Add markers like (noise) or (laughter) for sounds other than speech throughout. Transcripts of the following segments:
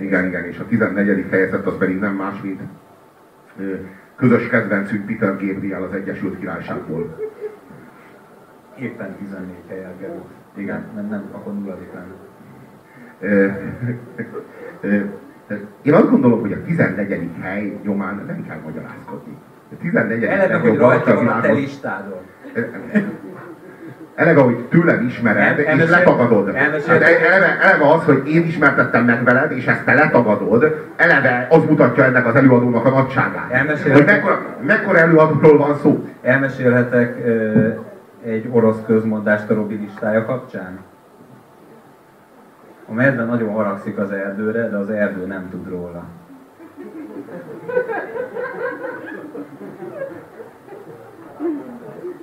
Igen, igen, és a 14. fejezet az pedig nem más, mint közös kedvencünk Peter Gabriel az Egyesült Királyságból. Éppen 14 helyen került. Igen. Nem, nem, akkor nulladik lenne. Én azt gondolom, hogy a 14. hely nyomán nem kell magyarázkodni. A 14. Eleve, hogy rajta van a te listádon. Eleve, hogy tőlem ismered, el, és letagadod. Hát eleve, eleve az, hogy én ismertettem meg veled, és ezt te letagadod, eleve az mutatja ennek az előadónak a nagyságát. Hogy mekkora, mekkora előadóról van szó. Elmesélhetek ö, egy orosz közmondást a Robi listája kapcsán? A medve nagyon haragszik az erdőre, de az erdő nem tud róla.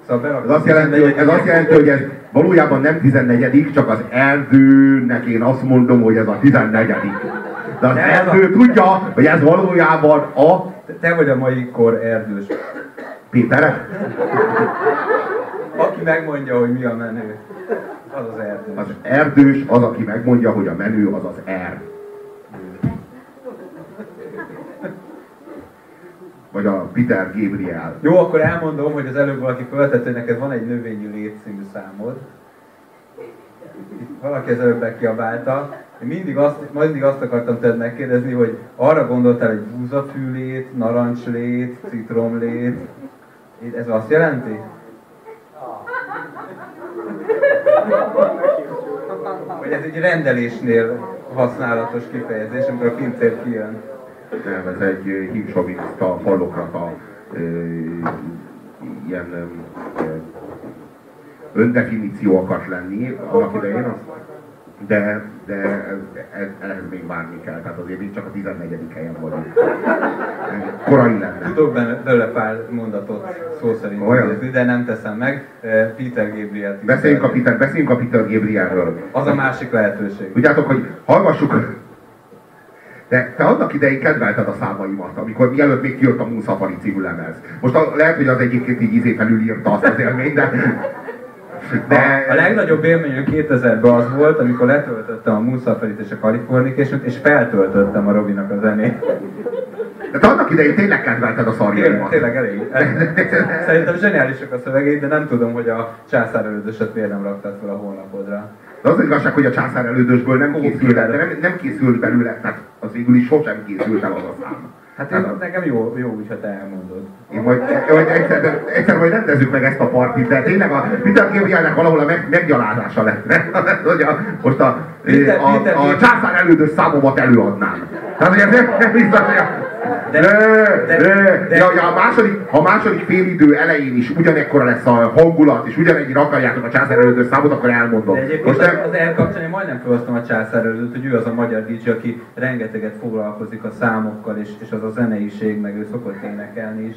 Szóval ez azt, jelenti, hogy, ez azt jelenti, hogy ez valójában nem 14 csak az erdőnek én azt mondom, hogy ez a 14 De az erdő tudja, hogy ez valójában a... Te vagy a mai kor erdős. Péter? Aki megmondja, hogy mi a menő, az az erdős. Az erdős az, aki megmondja, hogy a menő az az er. Vagy a Peter Gabriel. Jó, akkor elmondom, hogy az előbb valaki feltett, hogy neked van egy növényi létszínű számod. Valaki az előbb megkiabálta. Én mindig azt, mindig azt akartam tőled megkérdezni, hogy arra gondoltál, hogy búzafűlét, narancslét, citromlét. Ez azt jelenti? Vagy ez egy rendelésnél használatos kifejezés, amikor a pincér kijön ez egy hívsoviniszta, fallokrata ilyen öndefiníció akart lenni annak idején, de, de ez, ez, ehhez még várni kell, tehát azért még csak a 14. helyen vagyunk. Korai lenne. Tudok belőle pár mondatot szó szerint Olyan? de nem teszem meg. Peter Gabriel. Beszéljünk a Peter, beszéljünk a Peter Gabrielről. Az a másik lehetőség. Tudjátok, hogy hallgassuk, de te annak idején kedvelted a számaimat, amikor mielőtt még kijött a Moon című lemez. Most a, lehet, hogy az egyébként így izé felülírta azt az élményt, de... de... A, a legnagyobb élményem 2000-ben az volt, amikor letöltöttem a Moon és a californication és feltöltöttem a Robinak a zenét. De annak idején tényleg kedvelted a szarjaimat. Tényleg, elég. Szerintem zseniálisak a szövegei, de nem tudom, hogy a császár miért nem raktad fel a honlapodra. De az, az igazság, hogy a császár elődösből nem készült, de nem, nem készült belőle, tehát az végül is sosem készült el az a szám. Hát én, hát, nekem jó, jó ha te elmondod. Én majd, majd egyszer, egyszer majd rendezzük meg ezt a partit, de tényleg a Peter Gabrielnek valahol a meg, meggyalázása lett. (laughs) hogy a, most a, a, a, a császár elődös számomat előadnám. Tehát, hogy ez nem, nem biztos, hogy a, de, de, de, de, ja, ja, a második, a második félidő elején is ugyanekkora lesz a hangulat, és ugyanennyire akarjátok a császár elődös számot, akkor elmondom. De egyébként Most nem... az elkapcsán mondjuk nem felhoztam a császár elődöt, hogy ő az a magyar DJ, aki rengeteget foglalkozik a számokkal, és, és az a zeneiség, meg ő szokott énekelni is.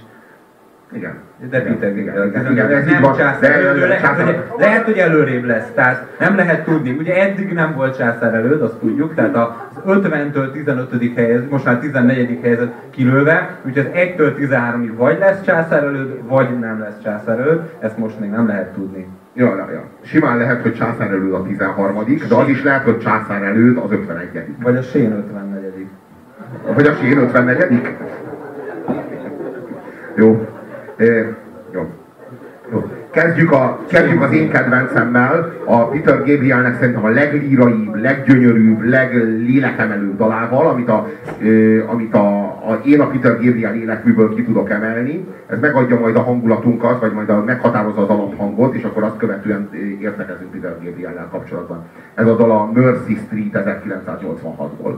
Igen. De Peter igen, igen, igen, ez nem császár elő, lehet, hogy, lehet, hogy előrébb lesz, tehát nem lehet tudni. Ugye eddig nem volt császár előd, azt tudjuk, tehát az 50-től 15. helyez, most már 14. helyezett kilőve, úgyhogy az 1-től 13-ig vagy lesz császár előd, vagy nem lesz császár előd, ezt most még nem lehet tudni. Ja, ja, ja. Simán lehet, hogy császár előd a 13 de az is lehet, hogy császár előd az 51 Vagy a Sén 54 Vagy a Sén 54 Jó. Jó. jó. Kezdjük, a, kezdjük az én kedvencemmel, a Peter Gabrielnek szerintem a leglíraibb, leggyönyörűbb, leglélekemelőbb dalával, amit, a, ö, amit a, a, én a Peter Gabriel életműből ki tudok emelni. Ez megadja majd a hangulatunkat, vagy majd a, meghatározza az alaphangot, és akkor azt követően értekezünk Peter Gabriel-nel kapcsolatban. Ez a dal a Mercy Street 1986-ból.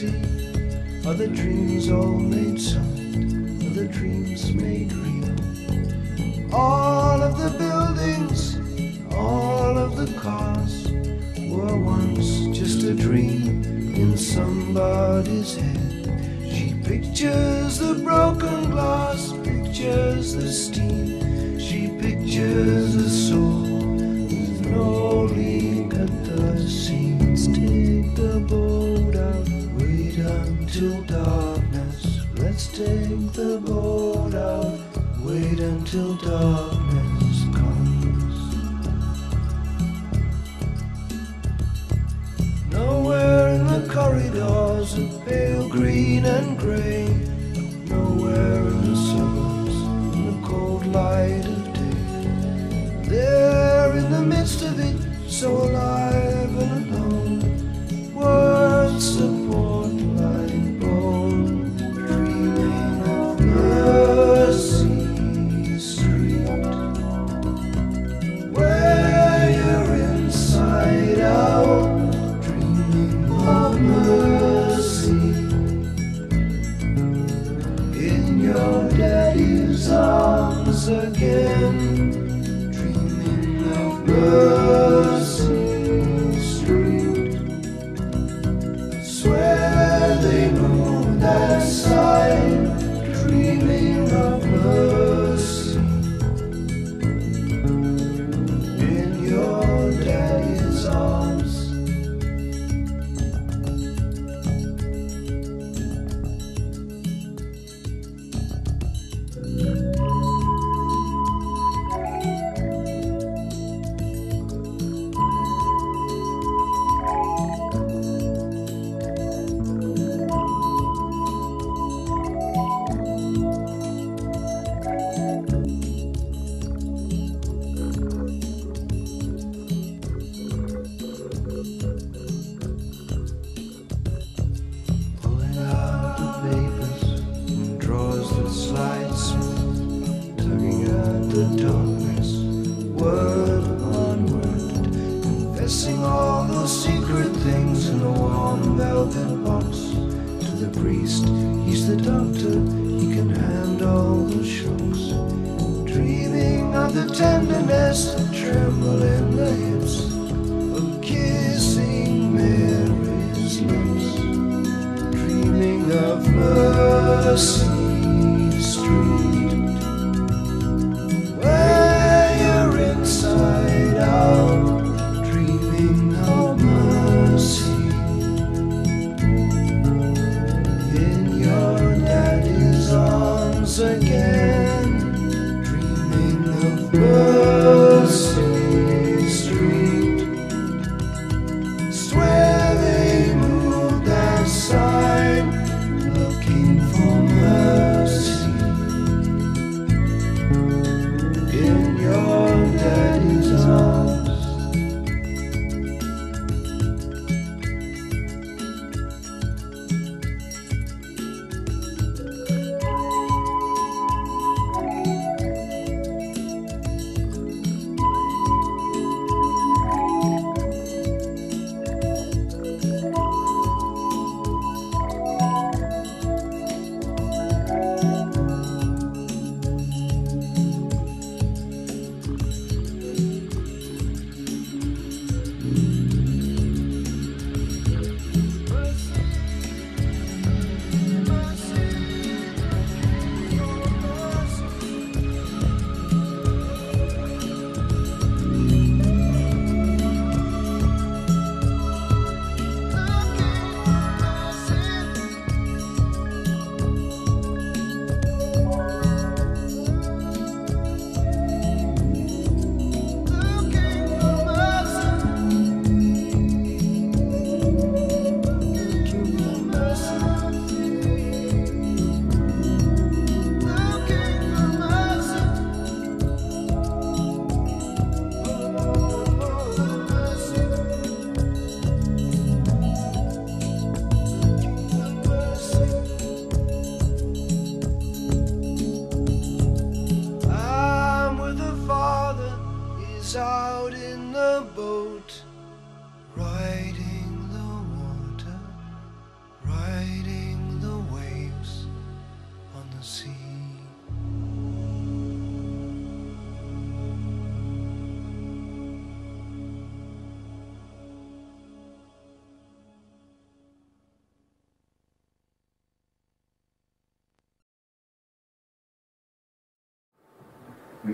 sea. Other dreams all made solid, other dreams made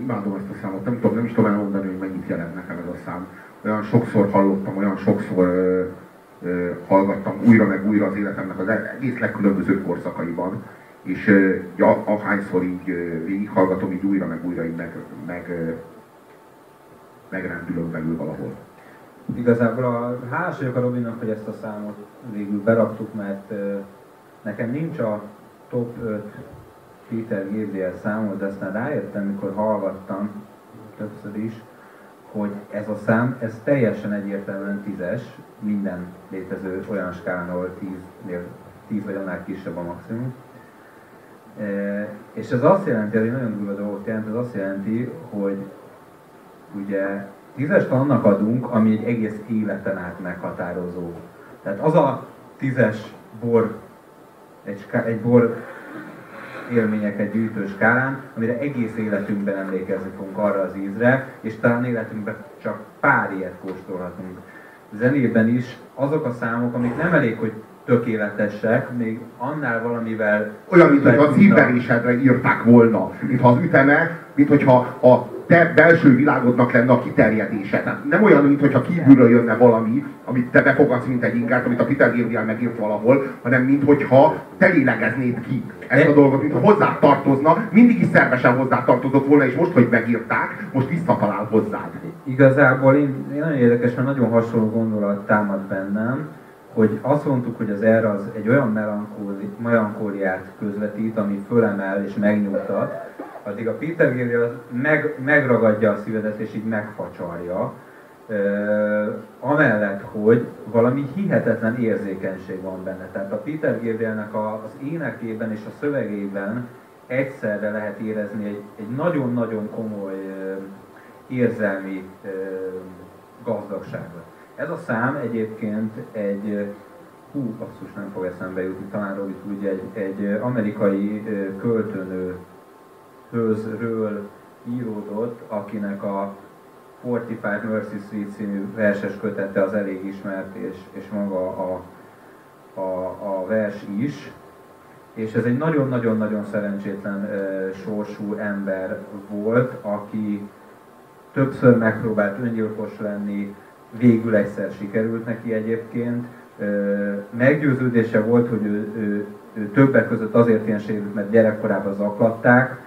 imádom ezt a számot, nem tudom, nem is tudom elmondani, hogy mennyit jelent nekem ez a szám. Olyan sokszor hallottam, olyan sokszor ö, ö, hallgattam újra meg újra az életemnek az egész legkülönbözőbb korszakaiban, és ö, ja, ahányszor így ö, végighallgatom, így újra meg újra így meg, meg, ö, megrendülök belül valahol. Igazából a, hálás vagyok a Robinnak, hogy ezt a számot végül beraktuk, mert ö, nekem nincs a top 5 Peter Gabriel számot, de aztán rájöttem, mikor hallgattam többször is, hogy ez a szám, ez teljesen egyértelműen tízes, minden létező olyan skálán, ahol 10, 10 vagy annál kisebb a maximum. E, és ez azt jelenti, ez egy nagyon durva dolgot jelent, ez azt jelenti, hogy ugye tízest annak adunk, ami egy egész életen át meghatározó. Tehát az a tízes bor, egy, egy bor élményeket gyűjtő skálán, amire egész életünkben emlékezni fogunk arra az ízre, és talán életünkben csak pár ilyet kóstolhatunk. Zenében is azok a számok, amik nem elég, hogy tökéletesek, még annál valamivel... Olyan, mint hogy a szívverésedre írták volna, mintha az üteme, mint hogyha a te belső világodnak lenne a kiterjedése. Tehát nem olyan, mintha kívülről jönne valami, amit te befogadsz, mint egy ingert, amit a Peter Gabriel megírt valahol, hanem mintha te lélegeznéd ki ezt a dolgot, mintha hozzá tartozna, mindig is szervesen hozzá tartozott volna, és most, hogy megírták, most visszatalál hozzád. Igazából én, én nagyon érdekes, mert nagyon hasonló gondolat támad bennem, hogy azt mondtuk, hogy az erre az egy olyan melankóli, melankóliát közvetít, ami fölemel és megnyugtat, addig a Peter Gabriel meg, megragadja a szívedet és így megfacsarja, Uh, amellett, hogy valami hihetetlen érzékenység van benne. Tehát a Peter Gabrielnek az énekében és a szövegében egyszerre lehet érezni egy, egy nagyon-nagyon komoly uh, érzelmi uh, gazdagságot. Ez a szám egyébként egy, hú, basszus, nem fog eszembe jutni, talán Robi tudja, egy, egy amerikai költőnő hőzről íródott, akinek a 45 Mercy Street című verses kötete az elég ismert, és, és maga a, a, a vers is. És ez egy nagyon-nagyon-nagyon szerencsétlen e, sorsú ember volt, aki többször megpróbált öngyilkos lenni, végül egyszer sikerült neki egyébként. E, meggyőződése volt, hogy ő, ő, ő többek között azért ilyen sérült, mert gyerekkorában zaklatták,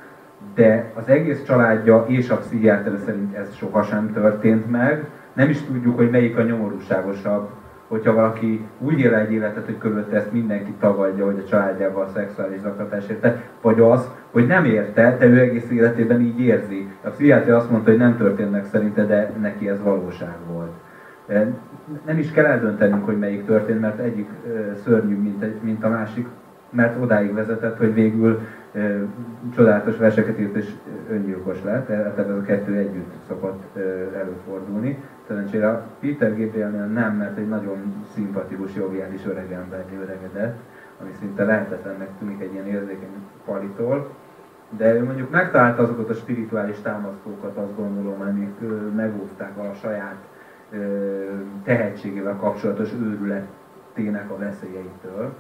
de az egész családja és a pszichiáter szerint ez sohasem történt meg. Nem is tudjuk, hogy melyik a nyomorúságosabb, hogyha valaki úgy él egy életet, hogy körülötte ezt mindenki tagadja, hogy a családjával a szexuális zaklatás érte, vagy az, hogy nem érte, de ő egész életében így érzi. A pszichiáter azt mondta, hogy nem történt meg szerinte, de neki ez valóság volt. Nem is kell eldöntenünk, hogy melyik történt, mert egyik szörnyű, mint a másik, mert odáig vezetett, hogy végül csodálatos verseket írt és öngyilkos lett, tehát ez a kettő együtt szokott előfordulni. Szerencsére Peter Gabrielnél nem, mert egy nagyon szimpatikus, joviális öregember öregedett, ami szinte lehetetlennek tűnik egy ilyen érzékeny palitól, de ő mondjuk megtalálta azokat a spirituális támasztókat, azt gondolom, amik megóvták a saját tehetségével kapcsolatos őrületének a veszélyeitől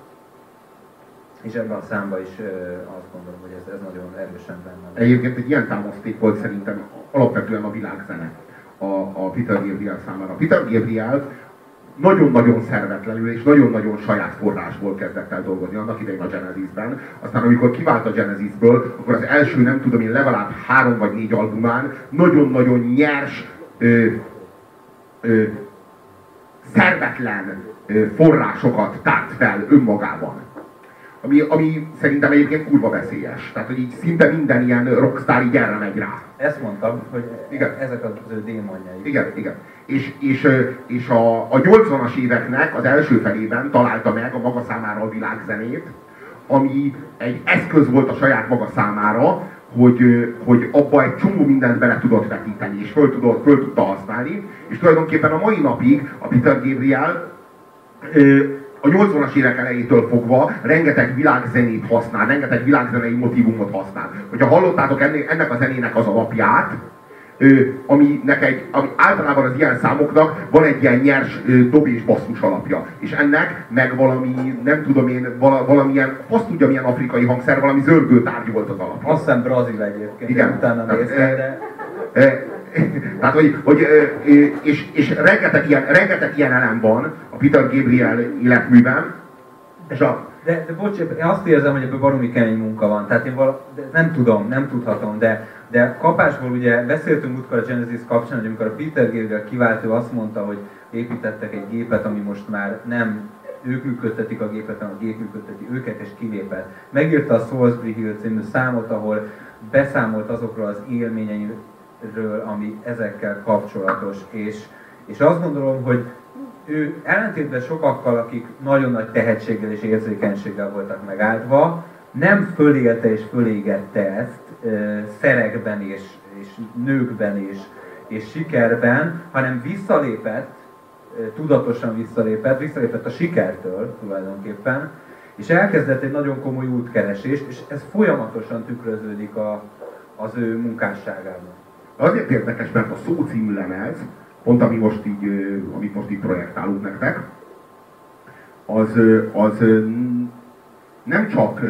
és ebben a számban is azt gondolom, hogy ez, ez nagyon erősen benne van. Egyébként egy ilyen támaszték volt szerintem alapvetően a világzene a, a Peter Gabriel számára. Peter Gabriel nagyon-nagyon szervetlenül és nagyon-nagyon saját forrásból kezdett el dolgozni annak idején a Genesisben. Aztán amikor kivált a Genesisből, akkor az első nem tudom én legalább három vagy négy albumán nagyon-nagyon nyers, ö, ö, szervetlen ö, forrásokat tárt fel önmagában ami, ami szerintem egyébként kurva veszélyes. Tehát, hogy így szinte minden ilyen rockstar így erre megy rá. Ezt mondtam, hogy igen. ezek az ő démonjai. Igen, igen. És, és, és a, a 80-as éveknek az első felében találta meg a maga számára a világzenét, ami egy eszköz volt a saját maga számára, hogy, hogy abba egy csomó mindent bele tudott vetíteni, és föl, tudott, föl tudta használni, és tulajdonképpen a mai napig a Peter Gabriel a 80-as évek elejétől fogva rengeteg világzenét használ, rengeteg világzenei motivumot használ. Hogyha hallottátok ennek, a zenének az alapját, aminek egy, ami általában az ilyen számoknak van egy ilyen nyers dob és basszus alapja. És ennek meg valami, nem tudom én, vala, valamilyen, azt tudja milyen afrikai hangszer, valami zörgő tárgy volt az alapja. Azt hiszem brazil egyébként. Igen. Utána néztem, de... (laughs) Tehát, hogy, hogy és, és rengeteg, ilyen, rengeteg ilyen elem van a Peter Gabriel életműben, és a, de, de bocs, én azt érzem, hogy ebből baromi kemény munka van. Tehát én vala, de nem tudom, nem tudhatom, de, de kapásból ugye beszéltünk múltkor a Genesis kapcsán, hogy amikor a Peter Gabriel kiváltó azt mondta, hogy építettek egy gépet, ami most már nem ők működtetik a gépet, hanem a gép működteti őket, és kilépett. Megírta a Salisbury Hill című számot, ahol beszámolt azokról az élményeiről, ami ezekkel kapcsolatos, és, és azt gondolom, hogy ő ellentétben sokakkal, akik nagyon nagy tehetséggel és érzékenységgel voltak megáldva, nem fölélte és fölégette ezt e, szerekben és, és nőkben és, és sikerben, hanem visszalépett, e, tudatosan visszalépett, visszalépett a sikertől tulajdonképpen, és elkezdett egy nagyon komoly útkeresést, és ez folyamatosan tükröződik a, az ő munkásságában. Azért érdekes, mert a szó lemez, pont ami most így, amit most így projektálunk nektek, az, az nem csak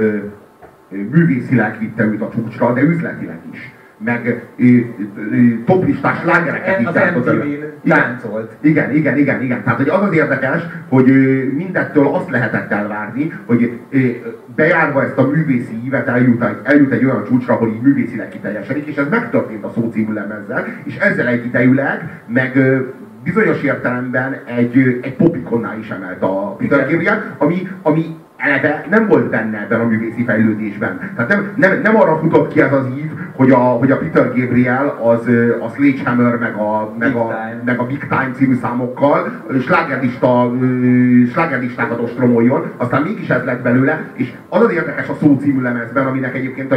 művészileg vitte őt a csúcsra, de üzletileg is meg toplistás lágereket is táncolt. Igen, igen, igen, igen. Tehát hogy az az érdekes, hogy mindettől azt lehetett elvárni, hogy bejárva ezt a művészi ívet eljut, eljut egy olyan csúcsra, ahol így művészileg kiteljesedik, és ez megtörtént a szó című lemezzel, és ezzel egyidejűleg, meg bizonyos értelemben egy, egy popikonná is emelt a Peter Gabriel, ami, ami eleve nem volt benne ebben a művészi fejlődésben. Tehát nem, nem, nem arra futott ki ez az ív, hogy a, hogy a Peter Gabriel az a Sledgehammer meg a, meg a, meg a Big Time című számokkal slágerlista, slágerlistákat ostromoljon, aztán mégis ez lett belőle, és az az érdekes a szó című lemezben, aminek egyébként a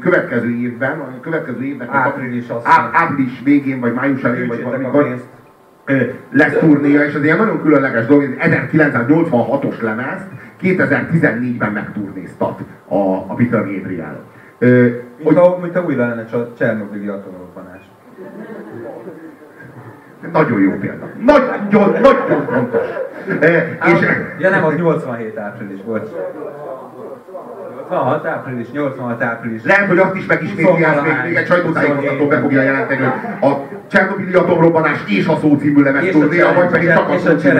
következő évben, a következő évben, április, á, április végén, vagy május elején, vagy valamikor, lesz turnéja, és az ilyen nagyon különleges dolog, 1986-os lemez, 2014-ben megturnéztat a, a Peter Gabriel. Mint, hogy, a, mint a újra lenne a Csernobili atomrobbanás. Nagyon jó példa. Nagyon, nagyon fontos. E, és, ja nem, az 87 április volt. 86 április, 86 április. Lehet, hogy azt is megismétli, ezt még, még egy sajtótájékoztató be fogja jelenteni, hogy a Csernobili atomrobbanás és a szó című lemez turnéja, vagy pedig csak a szó című.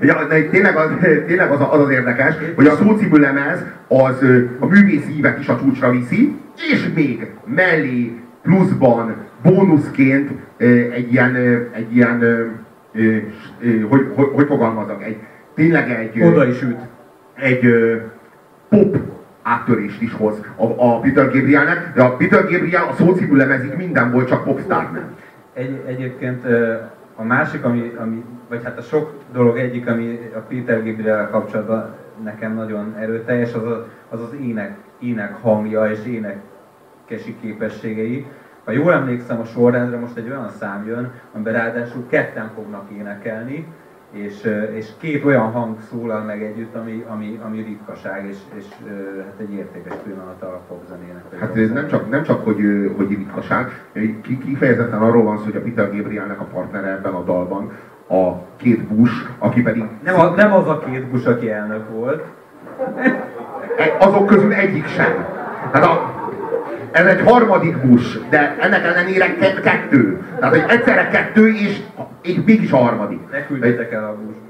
Ja, de tényleg az, tényleg az, az az érdekes, hogy a szócímű lemez az a művészi ívet is a csúcsra viszi, és még mellé pluszban, bónuszként egy ilyen, egy ilyen hogy, hogy, hogy fogalmazok, egy, tényleg egy... Oda is üt. Egy pop áttörést is hoz a, a Peter Gabrielnek, de a Peter Gabriel a szócímű lemezig minden volt, csak popstar nem. Egy, egyébként a másik, ami, ami, vagy hát a sok dolog egyik, ami a Peter Gabriel kapcsolatban nekem nagyon erőteljes, az a, az, az ének, ének hangja és énekesi képességei. Ha jól emlékszem a sorrendre, most egy olyan szám jön, amiben ráadásul ketten fognak énekelni, és, és két olyan hang szólal meg együtt, ami, ami, ami ritkaság, és, és hát egy értékes pillanat a popzenének. Hát ez nem csak, nem csak hogy, hogy ritkaság, kifejezetten arról van szó, hogy a Peter Gabrielnek a partnere ebben a dalban a két Bush, aki pedig... Nem, a, nem az a két Bush, aki elnök volt. (laughs) Azok közül egyik sem. Hát a, ez egy harmadik busz, de ennek ellenére kettő. Tehát, hogy egyszerre kettő, és, és mégis a harmadik. Ne küldjetek el a buszba.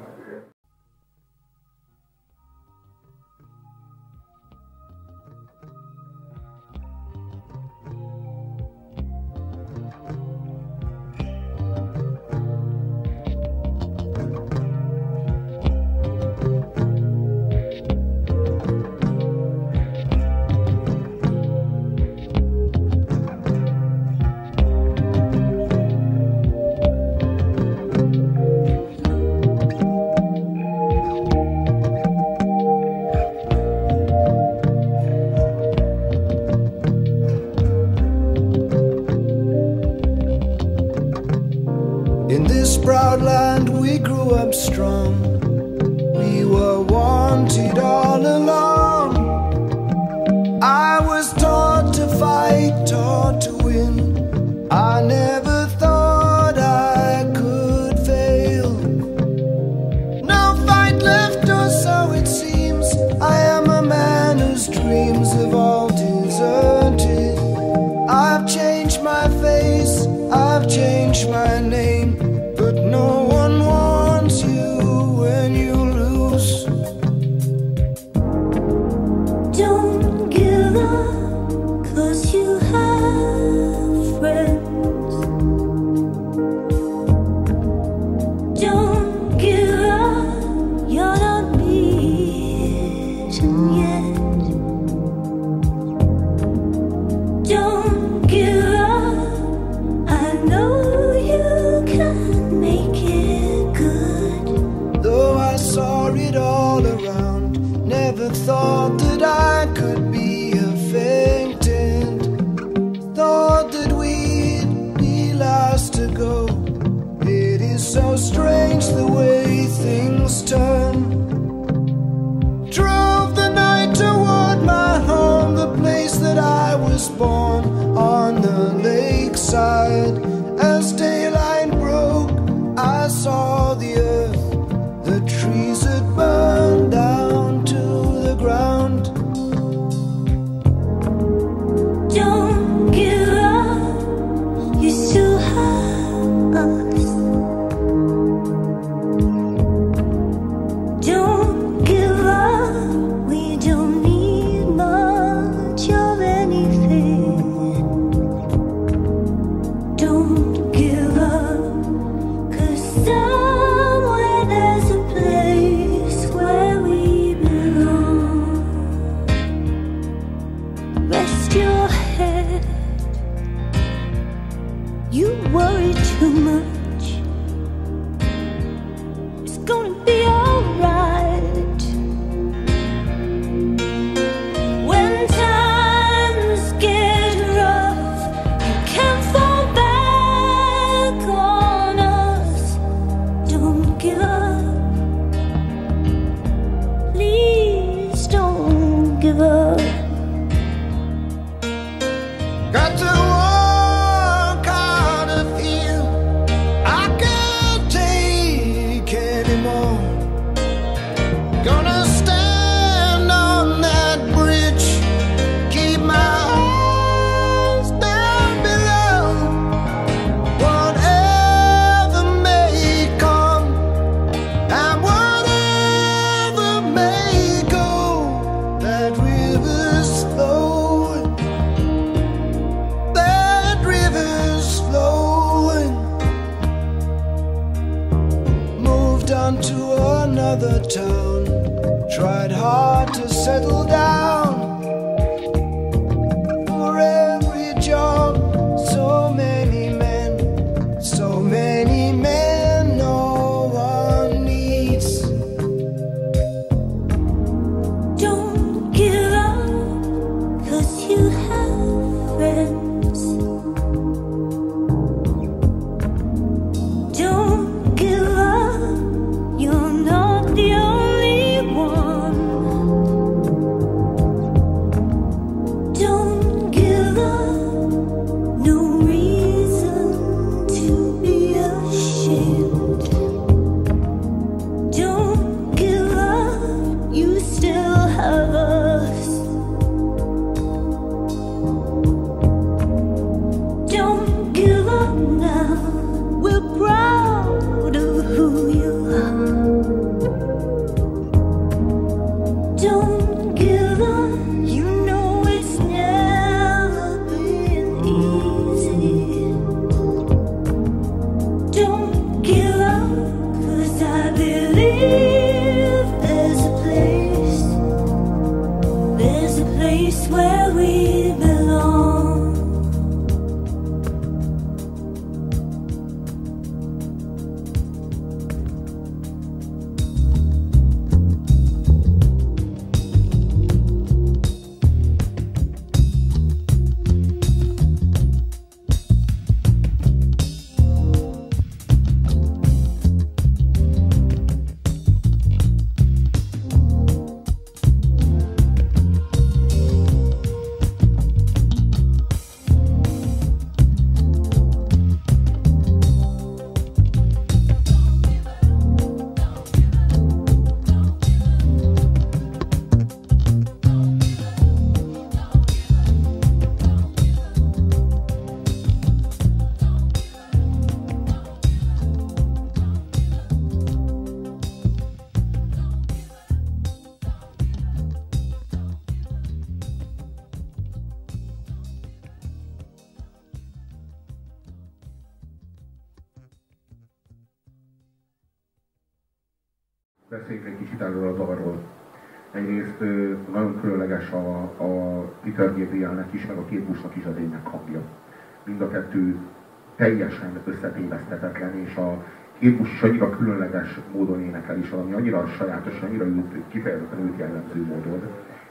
Teljesen összetévesztetetlen, és a két bus is annyira különleges módon énekel is, valami annyira sajátos, annyira őt, kifejezetten őt jellemző módon,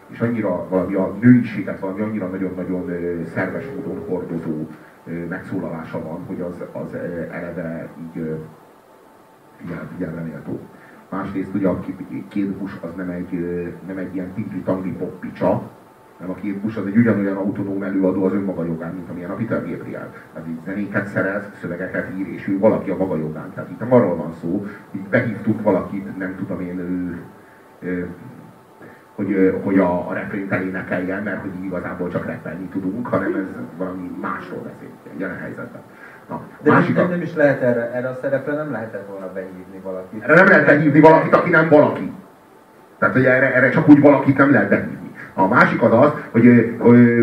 és annyira valami a nőiséget, valami annyira nagyon-nagyon szerves módon hordozó megszólalása van, hogy az, az eleve így figyelemre méltó. Másrészt ugye a két az nem egy, nem egy ilyen tingli-tangli poppicsa, hanem a busz az egy ugyanolyan autonóm előadó az önmaga jogán, mint amilyen a Peter Gabriel. Tehát így zenéket szerez, szövegeket ír, és ő valaki a maga jogán. Tehát itt nem arról van szó, hogy behívtuk valakit, nem tudom én, ő, ő, hogy, hogy a, a refrént elénekeljen, mert hogy igazából csak repelni tudunk, hanem ez valami másról beszél, jelen helyzetben. Na, De másik nem, nem is lehet erre, erre a szerepre nem lehetett volna behívni valakit. Erre nem lehet behívni valakit, aki nem valaki. Tehát, hogy erre, erre csak úgy valakit nem lehet behívni. A másik az az, hogy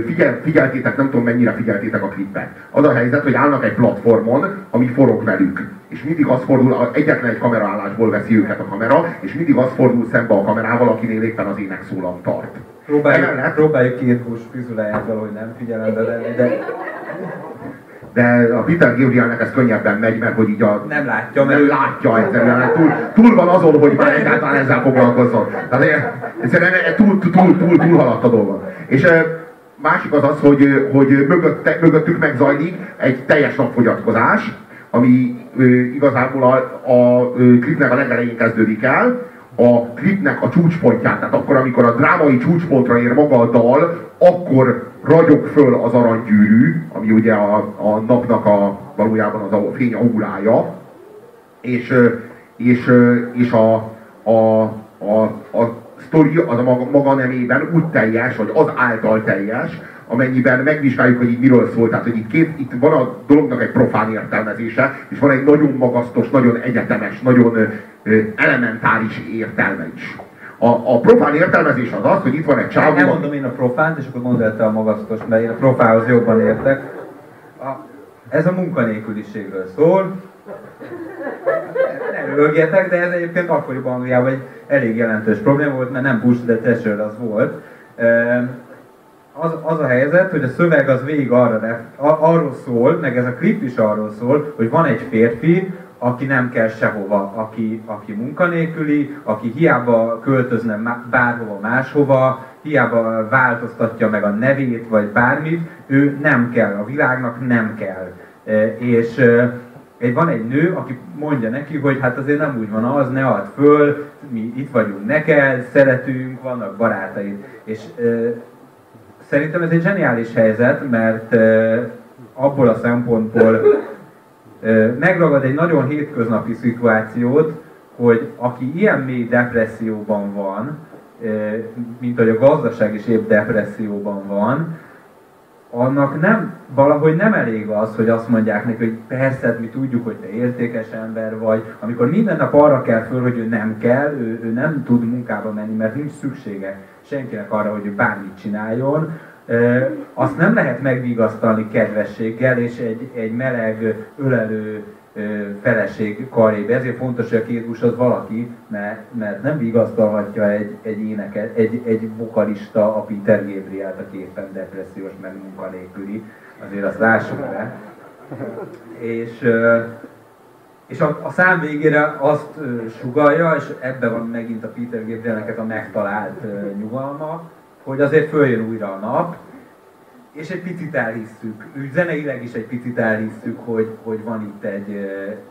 figyel, figyeltétek, nem tudom mennyire figyeltétek a klippet. Az a helyzet, hogy állnak egy platformon, ami forog velük. És mindig az fordul, egyetlen egy kameraállásból veszi őket a kamera, és mindig az fordul szembe a kamerával, akinél éppen az énekszólam tart. Próbáljuk, Emellett, próbáljuk két hús fizuláját valahogy nem figyelembe venni, de de a Peter Gabrielnek ez könnyebben megy, mert hogy így a... Nem látja, mert ő látja egyszerűen, túl, túl van azon, hogy már egyáltalán ezzel foglalkozzon. Tehát egyszerűen túl, túl, túl, túl, túl haladt a dolgon. És másik az az, hogy, hogy mögött, mögöttük megzajlik egy teljes napfogyatkozás, ami igazából a, a klipnek a legelején kezdődik el, a klipnek a csúcspontját, tehát akkor, amikor a drámai csúcspontra ér maga a dal, akkor ragyog föl az aranygyűrű, ami ugye a, a napnak a, valójában az a fény aurája, és, és, és a, a, a, a sztori az a maga, maga nemében úgy teljes, vagy az által teljes, amennyiben megvizsgáljuk, hogy így miről szól. Tehát, hogy itt, két, itt van a dolognak egy profán értelmezése, és van egy nagyon magasztos, nagyon egyetemes, nagyon ö, elementáris értelme is. A, a profán értelmezés az az, hogy itt van egy csávó... Nem mondom én a profánt, és akkor mondd te a magasztos, mert én a profához jobban értek. A, ez a munkanélküliségről szól. Ne rögjetek, de ez egyébként akkoriban Angliában egy elég jelentős probléma volt, mert nem Bush, de Thatcher az volt az, az a helyzet, hogy a szöveg az végig arra, arról szól, meg ez a klip is arról szól, hogy van egy férfi, aki nem kell sehova, aki, aki munkanélküli, aki hiába költözne bárhova máshova, hiába változtatja meg a nevét, vagy bármit, ő nem kell, a világnak nem kell. E, és e, egy, van egy nő, aki mondja neki, hogy hát azért nem úgy van az, ne add föl, mi itt vagyunk neked, szeretünk, vannak barátaid. És e, Szerintem ez egy zseniális helyzet, mert abból a szempontból megragad egy nagyon hétköznapi szituációt, hogy aki ilyen mély depresszióban van, mint hogy a gazdaság is épp depresszióban van, annak nem, valahogy nem elég az, hogy azt mondják neki, hogy persze, mi tudjuk, hogy te értékes ember vagy, amikor minden nap arra kell föl, hogy ő nem kell, ő, ő nem tud munkába menni, mert nincs szüksége senkinek arra, hogy ő bármit csináljon, azt nem lehet megvigasztalni kedvességgel és egy, egy meleg, ölelő feleség karébe. Ezért fontos, hogy a két az valaki, mert, nem vigasztalhatja egy, egy éneket, egy, egy vokalista a Peter Gabriel-t, aki éppen depressziós, meg munkanélküli. Azért azt lássuk be. És, és a, a szám végére azt sugalja, és ebben van megint a Peter Gabrielnek a megtalált nyugalma, hogy azért följön újra a nap, és egy picit elhisszük, úgy zeneileg is egy picit elhisszük, hogy, hogy van itt egy,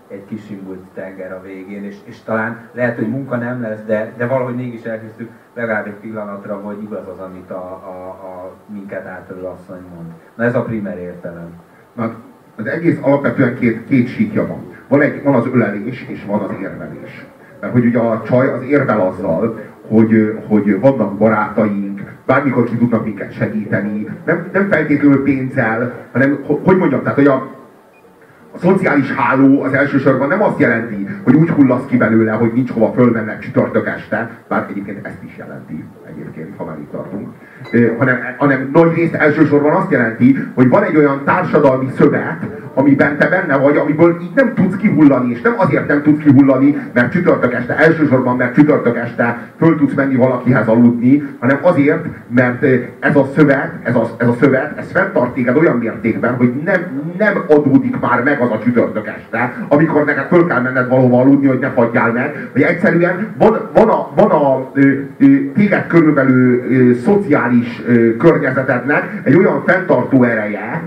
egy kis indult tenger a végén, és, és talán lehet, hogy munka nem lesz, de, de valahogy mégis elhisszük legalább egy pillanatra, hogy igaz az, amit a, a, a minket átölő asszony mond. Na ez a primer értelem. Na, az egész alapvetően két, két síkja van. Van, egy, van az ölelés, és van az érvelés. Mert hogy ugye a csaj az érvel azzal, hogy, hogy vannak barátaink, bármikor ki tudnak minket segíteni, nem, nem feltétlenül pénzzel, hanem, hogy mondjam, tehát hogy a, a szociális háló az elsősorban nem azt jelenti, hogy úgy hullasz ki belőle, hogy nincs hova fölmennek csütörtök este, bár egyébként ezt is jelenti, egyébként, ha már itt tartunk, hanem, hanem nagy részt elsősorban azt jelenti, hogy van egy olyan társadalmi szövet, amiben te benne vagy, amiből így nem tudsz kihullani, és nem azért nem tudsz kihullani, mert csütörtök este, elsősorban mert csütörtök este föl tudsz menni valakihez aludni, hanem azért, mert ez a szövet, ez a, ez a szövet, ez fenntart téged olyan mértékben, hogy nem, nem adódik már meg az a csütörtök este, amikor neked föl kell menned valahova aludni, hogy ne fagyjál meg, hogy egyszerűen van, van a, van a ö, ö, téged körülbelül ö, szociális ö, környezetednek egy olyan fenntartó ereje,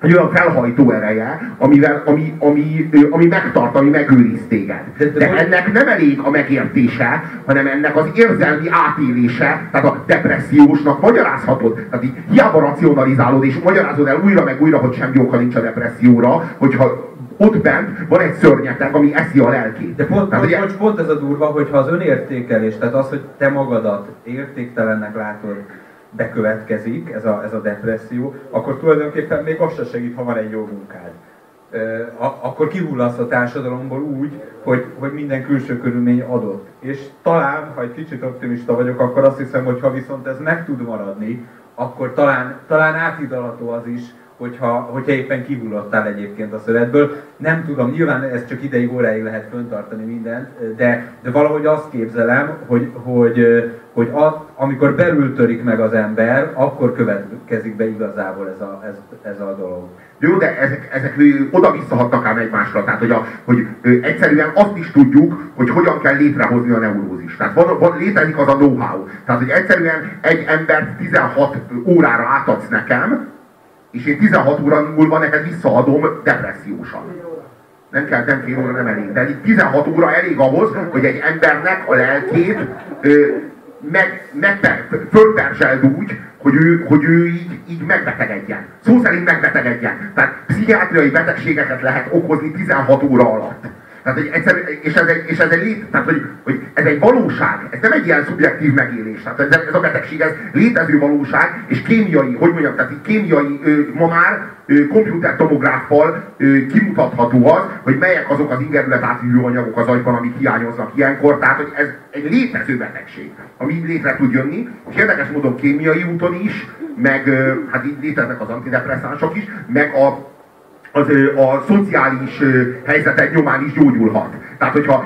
egy olyan felhajtó ereje, amivel, ami, ami, ami megtart, ami megőriz téged. De ennek nem elég a megértése, hanem ennek az érzelmi átélése, tehát a depressziósnak magyarázhatod. Tehát így hiába racionalizálod, és magyarázod el újra meg újra, hogy semmi oka nincs a depresszióra, hogyha ott bent van egy szörnyeteg, ami eszi a lelkét. De pont, tehát, pont, ugye... pont ez a durva, hogyha az önértékelés, tehát az, hogy te magadat értéktelennek látod, bekövetkezik, ez a, ez a depresszió, akkor tulajdonképpen még az se segít, ha van egy jó munkád. akkor kihullasz a társadalomból úgy, hogy, hogy minden külső körülmény adott. És talán, ha egy kicsit optimista vagyok, akkor azt hiszem, hogy ha viszont ez meg tud maradni, akkor talán, talán áthidalható az is, hogyha, hogyha éppen kihullottál egyébként a szövetből. Nem tudom, nyilván ez csak ideig, óráig lehet föntartani mindent, de, de valahogy azt képzelem, hogy, hogy, hogy a, amikor belül törik meg az ember, akkor következik be igazából ez a, ez, ez a dolog. Jó, de ezek, ezek oda-visszahatnak ám egymásra. Tehát, hogy, a, hogy egyszerűen azt is tudjuk, hogy hogyan kell létrehozni a neurózis. Tehát van, van, létezik az a know-how. Tehát, hogy egyszerűen egy embert 16 órára átadsz nekem, és én 16 óra múlva neked visszaadom depressziósan. Nem kell, nem fél óra, nem elég. De 16 óra elég ahhoz, hogy egy embernek a lelkét ö, meg, meg fölperzseld úgy, hogy ő, hogy ő így, így megbetegedjen. Szó szerint megbetegedjen. Tehát pszichiátriai betegségeket lehet okozni 16 óra alatt. Tehát, hogy egyszer, és ez egy, és ez egy lét, tehát, hogy, hogy ez egy valóság, ez nem egy ilyen szubjektív megélés. Tehát ez, ez a betegség, ez létező valóság, és kémiai, hogy mondjam, tehát kémiai, ma már komputertomográffal kimutatható az, hogy melyek azok az ingerület átívő anyagok az agyban, amik hiányoznak ilyenkor. Tehát, hogy ez egy létező betegség, ami létre tud jönni, és érdekes módon kémiai úton is, meg hát így léteznek az antidepresszánsok is, meg a az, a szociális helyzetek nyomán is gyógyulhat. Tehát, hogyha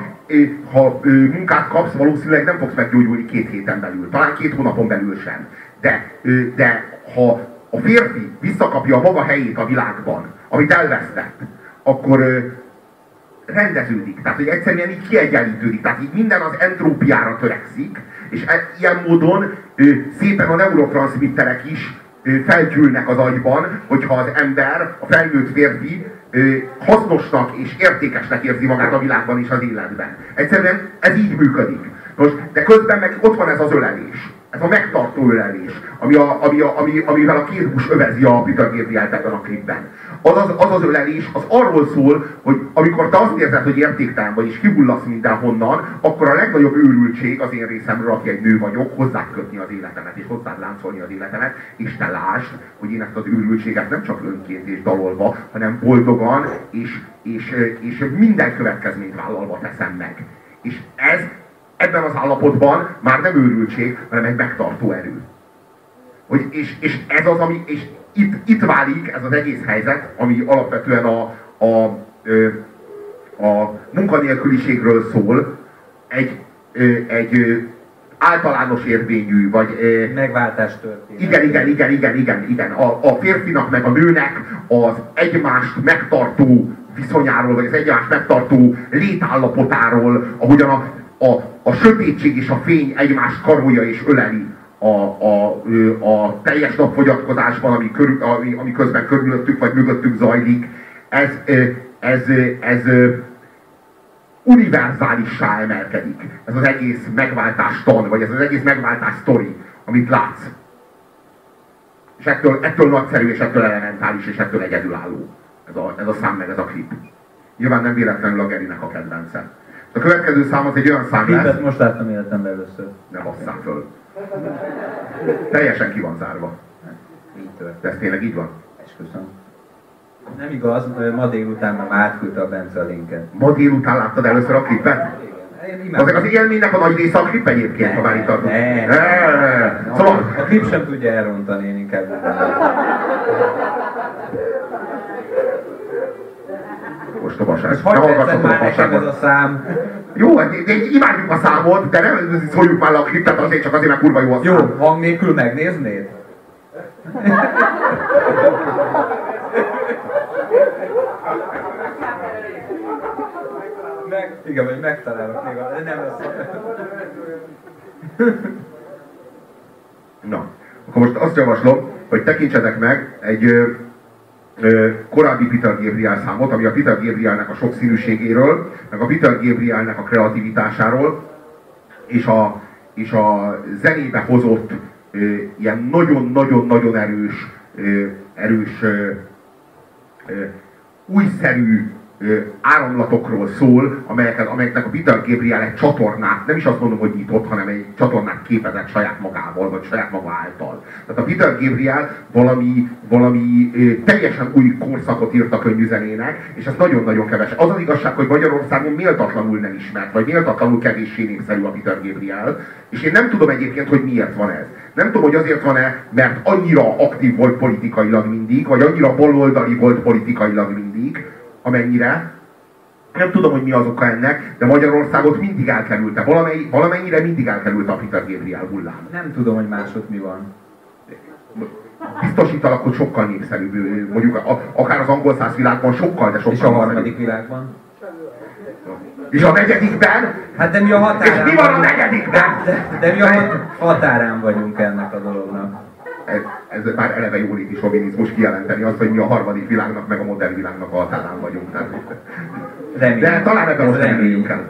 ha munkát kapsz, valószínűleg nem fogsz meggyógyulni két héten belül, talán két hónapon belül sem. De, de ha a férfi visszakapja a maga helyét a világban, amit elvesztett, akkor rendeződik. Tehát, hogy egyszerűen így kiegyenlítődik. Tehát így minden az entrópiára törekszik, és e, ilyen módon szépen a neurotranszmitterek is felgyűlnek az agyban, hogyha az ember, a felnőtt férfi hasznosnak és értékesnek érzi magát a világban és az életben. Egyszerűen ez így működik. Most, de közben meg ott van ez az ölelés. Ez a megtartó ölelés, ami a, ami a, ami, amivel a két hús övezi a Peter Gabriel ebben a klipben. Az az, az az ölelés, az arról szól, hogy amikor te azt érzed, hogy értéktelen vagy, és kihullasz mindenhonnan, akkor a legnagyobb őrültség az én részemről, aki egy nő vagyok, hozzád kötni az életemet, és hozzád láncolni az életemet, és te lásd, hogy én ezt az őrültséget nem csak önként és dalolva, hanem boldogan, és, és, és minden következményt vállalva teszem meg. És ez ebben az állapotban már nem őrültség, hanem egy megtartó erő. Hogy, és, és ez az, ami, és itt, itt válik ez az egész helyzet, ami alapvetően a, a, a munkanélküliségről szól, egy, egy általános érvényű, vagy... Megváltás történik. Igen, igen, igen, igen, igen, igen. A, a férfinak meg a nőnek az egymást megtartó viszonyáról, vagy az egymást megtartó létállapotáról, ahogyan a, a, a sötétség és a fény egymást karolja és öleli a, a, a teljes napfogyatkozásban, ami, körül, ami, ami közben körülöttük vagy mögöttük zajlik, ez, ez, ez univerzálissá emelkedik. Ez az egész megváltás tan, vagy ez az egész megváltás sztori, amit látsz. És ettől, ettől nagyszerű, és ettől elementális, és ettől egyedülálló. Ez a, ez a szám, meg ez a klip. Nyilván nem véletlenül a Gerinek a kedvence. A következő szám az egy olyan szám lesz... Klipet most láttam életemben először. Ne basszám föl. Teljesen ki van zárva. De ez tényleg így van? Esküszöm. Nem igaz, ma délután már átküldte a Bence a linket. Ma délután láttad először a klipet? Azok az élménynek a nagy része a klip egyébként, ha már itt tartunk. Ne, ne. Szóval... A klip sem tudja elrontani, én inkább. Most hagyd tetszett már nekem ez a szám. Jó, hát imádjuk a számot, de nem szóljuk már a klipet azért, csak azért, mert kurva jó a Jó, hang nélkül megnéznéd? Meg, igen, vagy megtalálok még, a, nem lesz. Na, akkor most azt javaslom, hogy tekintsetek meg egy korábbi Peter Gabriel számot, ami a Peter Gabrielnek a sokszínűségéről, meg a Peter Gabrielnek a kreativitásáról, és a, és a zenébe hozott ilyen nagyon-nagyon-nagyon erős, erős újszerű áramlatokról szól, amelyeket, amelyeknek a Peter Gabriel egy csatornát, nem is azt mondom, hogy nyitott, hanem egy csatornát képezett saját magával, vagy saját maga által. Tehát a Peter Gabriel valami, valami teljesen új korszakot írt a könyvüzenének, és ez nagyon-nagyon keves. Az az igazság, hogy Magyarországon méltatlanul nem ismert, vagy méltatlanul kevéssé népszerű a Peter Gabriel, és én nem tudom egyébként, hogy miért van ez. Nem tudom, hogy azért van-e, mert annyira aktív volt politikailag mindig, vagy annyira baloldali volt politikailag mindig, amennyire, nem tudom, hogy mi az oka ennek, de Magyarországot mindig elkerülte. Valamely, valamennyire mindig elkerülte a Peter Gabriel hullám. Nem tudom, hogy másod mi van. Biztosítalak, hogy sokkal népszerűbb, mondjuk akár az angol száz világban sokkal, de sokkal És a harmadik világban? És a negyedikben? Hát de mi a határán És mi van a negyedikben? De, de, de mi a határán vagyunk ennek a dolognak? Ez, már eleve jóléti sovinizmus kijelenteni azt, hogy mi a harmadik világnak, meg a modern világnak a határán vagyunk. Tehát, de talán ebben most nem el.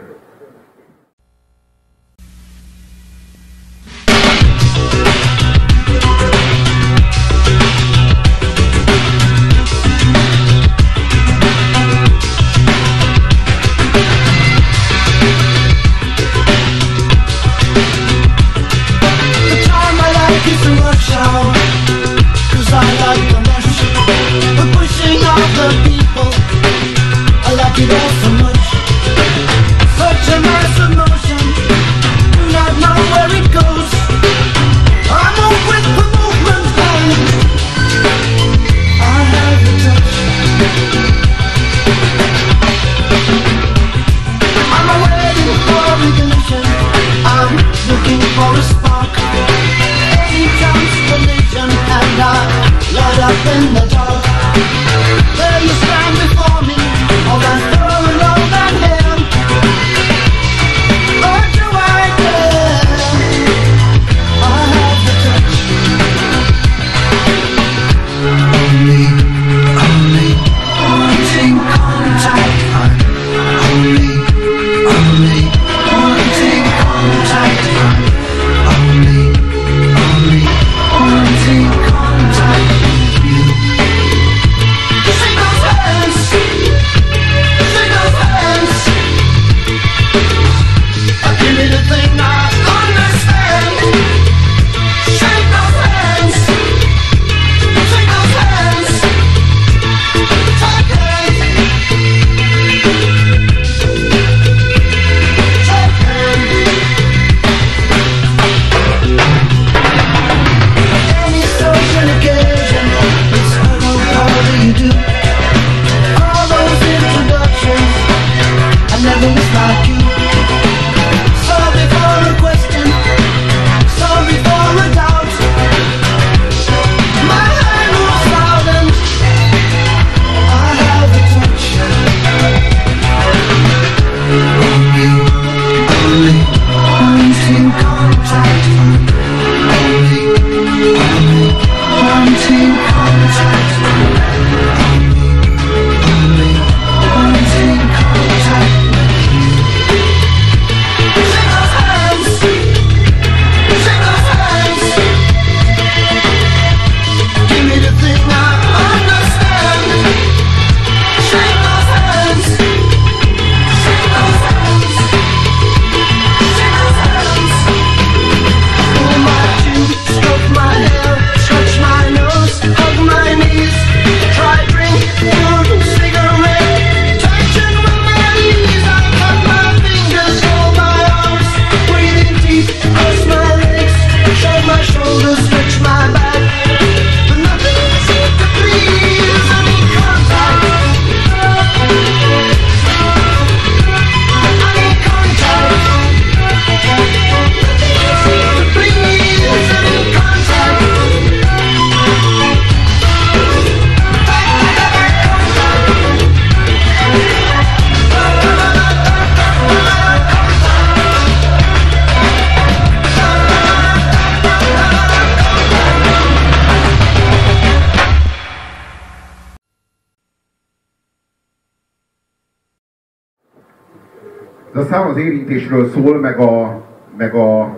Ez a szám az érintésről szól, meg a, meg a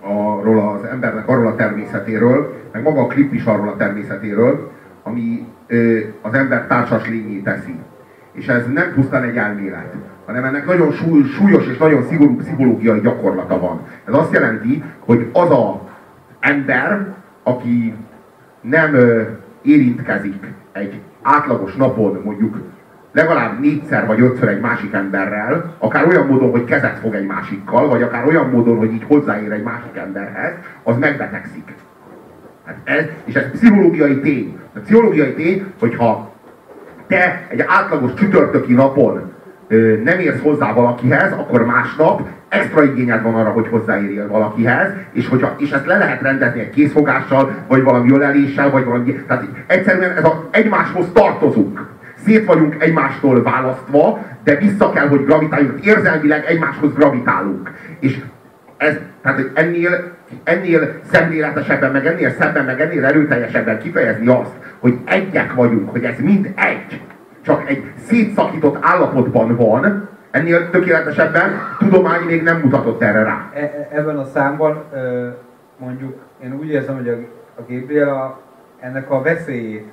arról az embernek arról a természetéről, meg maga a klip is arról a természetéről, ami ö, az ember társas lényé teszi. És ez nem pusztán egy elmélet, hanem ennek nagyon súly, súlyos és nagyon szigorú pszichológiai gyakorlata van. Ez azt jelenti, hogy az a ember, aki nem ö, érintkezik egy átlagos napon mondjuk legalább négyszer vagy ötször egy másik emberrel, akár olyan módon, hogy kezet fog egy másikkal, vagy akár olyan módon, hogy így hozzáér egy másik emberhez, az megbetegszik. Hát ez, és ez pszichológiai tény. A pszichológiai tény, hogyha te egy átlagos csütörtöki napon ö, nem érsz hozzá valakihez, akkor másnap extra igényed van arra, hogy hozzáérjél valakihez, és, hogyha, és ezt le lehet rendezni egy készfogással, vagy valami öleléssel, vagy valami... Tehát egyszerűen ez a, egymáshoz tartozunk szét vagyunk egymástól választva, de vissza kell, hogy gravitáljunk, érzelmileg egymáshoz gravitálunk. És ez, tehát ennél, ennél szemléletesebben, meg ennél szebben, meg ennél erőteljesebben kifejezni azt, hogy egyek vagyunk, hogy ez mind egy, csak egy szétszakított állapotban van, ennél tökéletesebben tudomány még nem mutatott erre rá. E, e ebben a számban mondjuk én úgy érzem, hogy a, a Gabriel ennek a veszélyét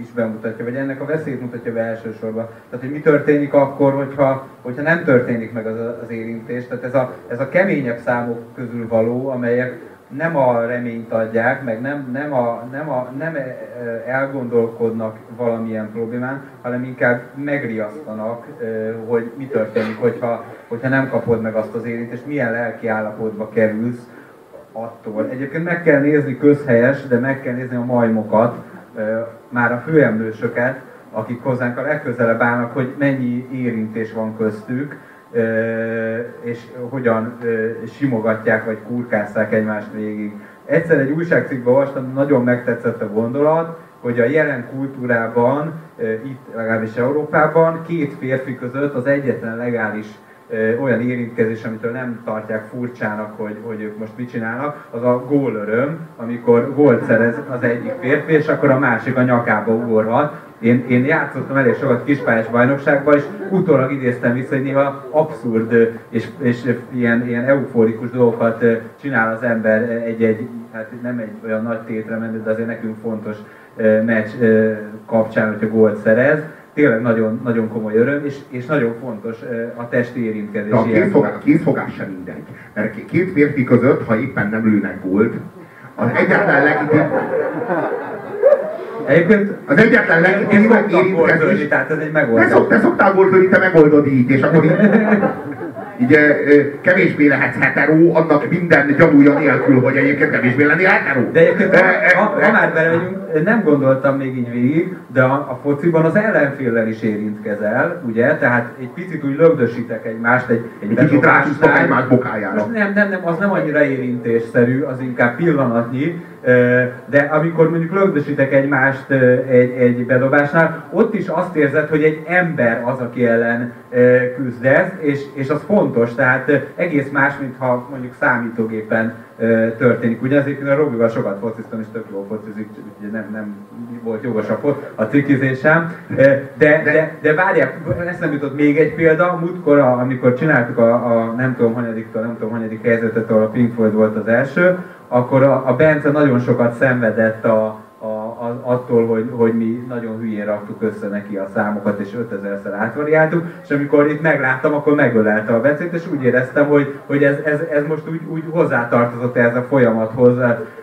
is bemutatja, vagy ennek a veszélyt mutatja be elsősorban. Tehát, hogy mi történik akkor, hogyha, hogyha nem történik meg az, az érintés. Tehát ez a, ez a keményebb számok közül való, amelyek nem a reményt adják, meg nem, nem, a, nem, a, nem e, elgondolkodnak valamilyen problémán, hanem inkább megriasztanak, hogy mi történik, hogyha, hogyha nem kapod meg azt az érintést, milyen lelki állapotba kerülsz attól. Egyébként meg kell nézni közhelyes, de meg kell nézni a majmokat, már a főemlősöket, akik hozzánk a legközelebb állnak, hogy mennyi érintés van köztük, és hogyan simogatják vagy kurkásszák egymást végig. Egyszer egy újságcikkben olvastam, nagyon megtetszett a gondolat, hogy a jelen kultúrában, itt legalábbis Európában, két férfi között az egyetlen legális olyan érintkezés, amitől nem tartják furcsának, hogy, hogy ők most mit csinálnak, az a gólöröm, amikor gólt szerez az egyik férfi, és akkor a másik a nyakába ugorhat. Én, én játszottam elég sokat kispályás bajnokságban, és utólag idéztem vissza, hogy néha abszurd és, és ilyen, ilyen euforikus dolgokat csinál az ember egy-egy, hát nem egy olyan nagy tétre menő, de azért nekünk fontos meccs kapcsán, hogyha gólt szerez tényleg nagyon, nagyon komoly öröm, és, és nagyon fontos a testi érintkezés. a kézfogás, kézfogás sem mindegy. Mert két férfi között, ha éppen nem lőnek gólt, az egyetlen legitim... Egyébként az egyetlen legitim érintkezés... Tehát ez egy megoldás. Te, szok, te szoktál gólt te megoldod így, és akkor így (laughs) így kevésbé lehetsz hetero, annak minden gyanúja nélkül, hogy egyébként kevésbé lenni hetero. De egyébként, ha, ha, ha már vagyunk, nem gondoltam még így végig, de a, a fociban az ellenféllel is érintkezel, ugye? Tehát egy picit úgy lögdösítek egymást, egy, egy, egy kicsit egymás bokájára. Nem, nem, nem, az nem annyira érintésszerű, az inkább pillanatnyi, de amikor mondjuk lögdösítek egymást egy, egy bedobásnál, ott is azt érzed, hogy egy ember az, aki ellen küzdesz, és, és az fontos, tehát egész más, mint ha mondjuk számítógépen történik. Ugye azért a Robival sokat fociztam, és tök jól focizik, ugye nem, nem volt jogos a, a trikizésem. De, de, de várják, nem jutott még egy példa, múltkor, amikor csináltuk a, a nem tudom hanyadiktól, nem tudom hanyadik helyzetet, ahol a Pink Floyd volt az első, akkor a, a Bence nagyon sokat szenvedett a, a, a, attól, hogy, hogy mi nagyon hülyén raktuk össze neki a számokat, és 5000-szer átvariáltuk, és amikor itt megláttam, akkor megölelte a Bencét, és úgy éreztem, hogy, hogy ez, ez, ez most úgy, úgy hozzátartozott ez a folyamathoz,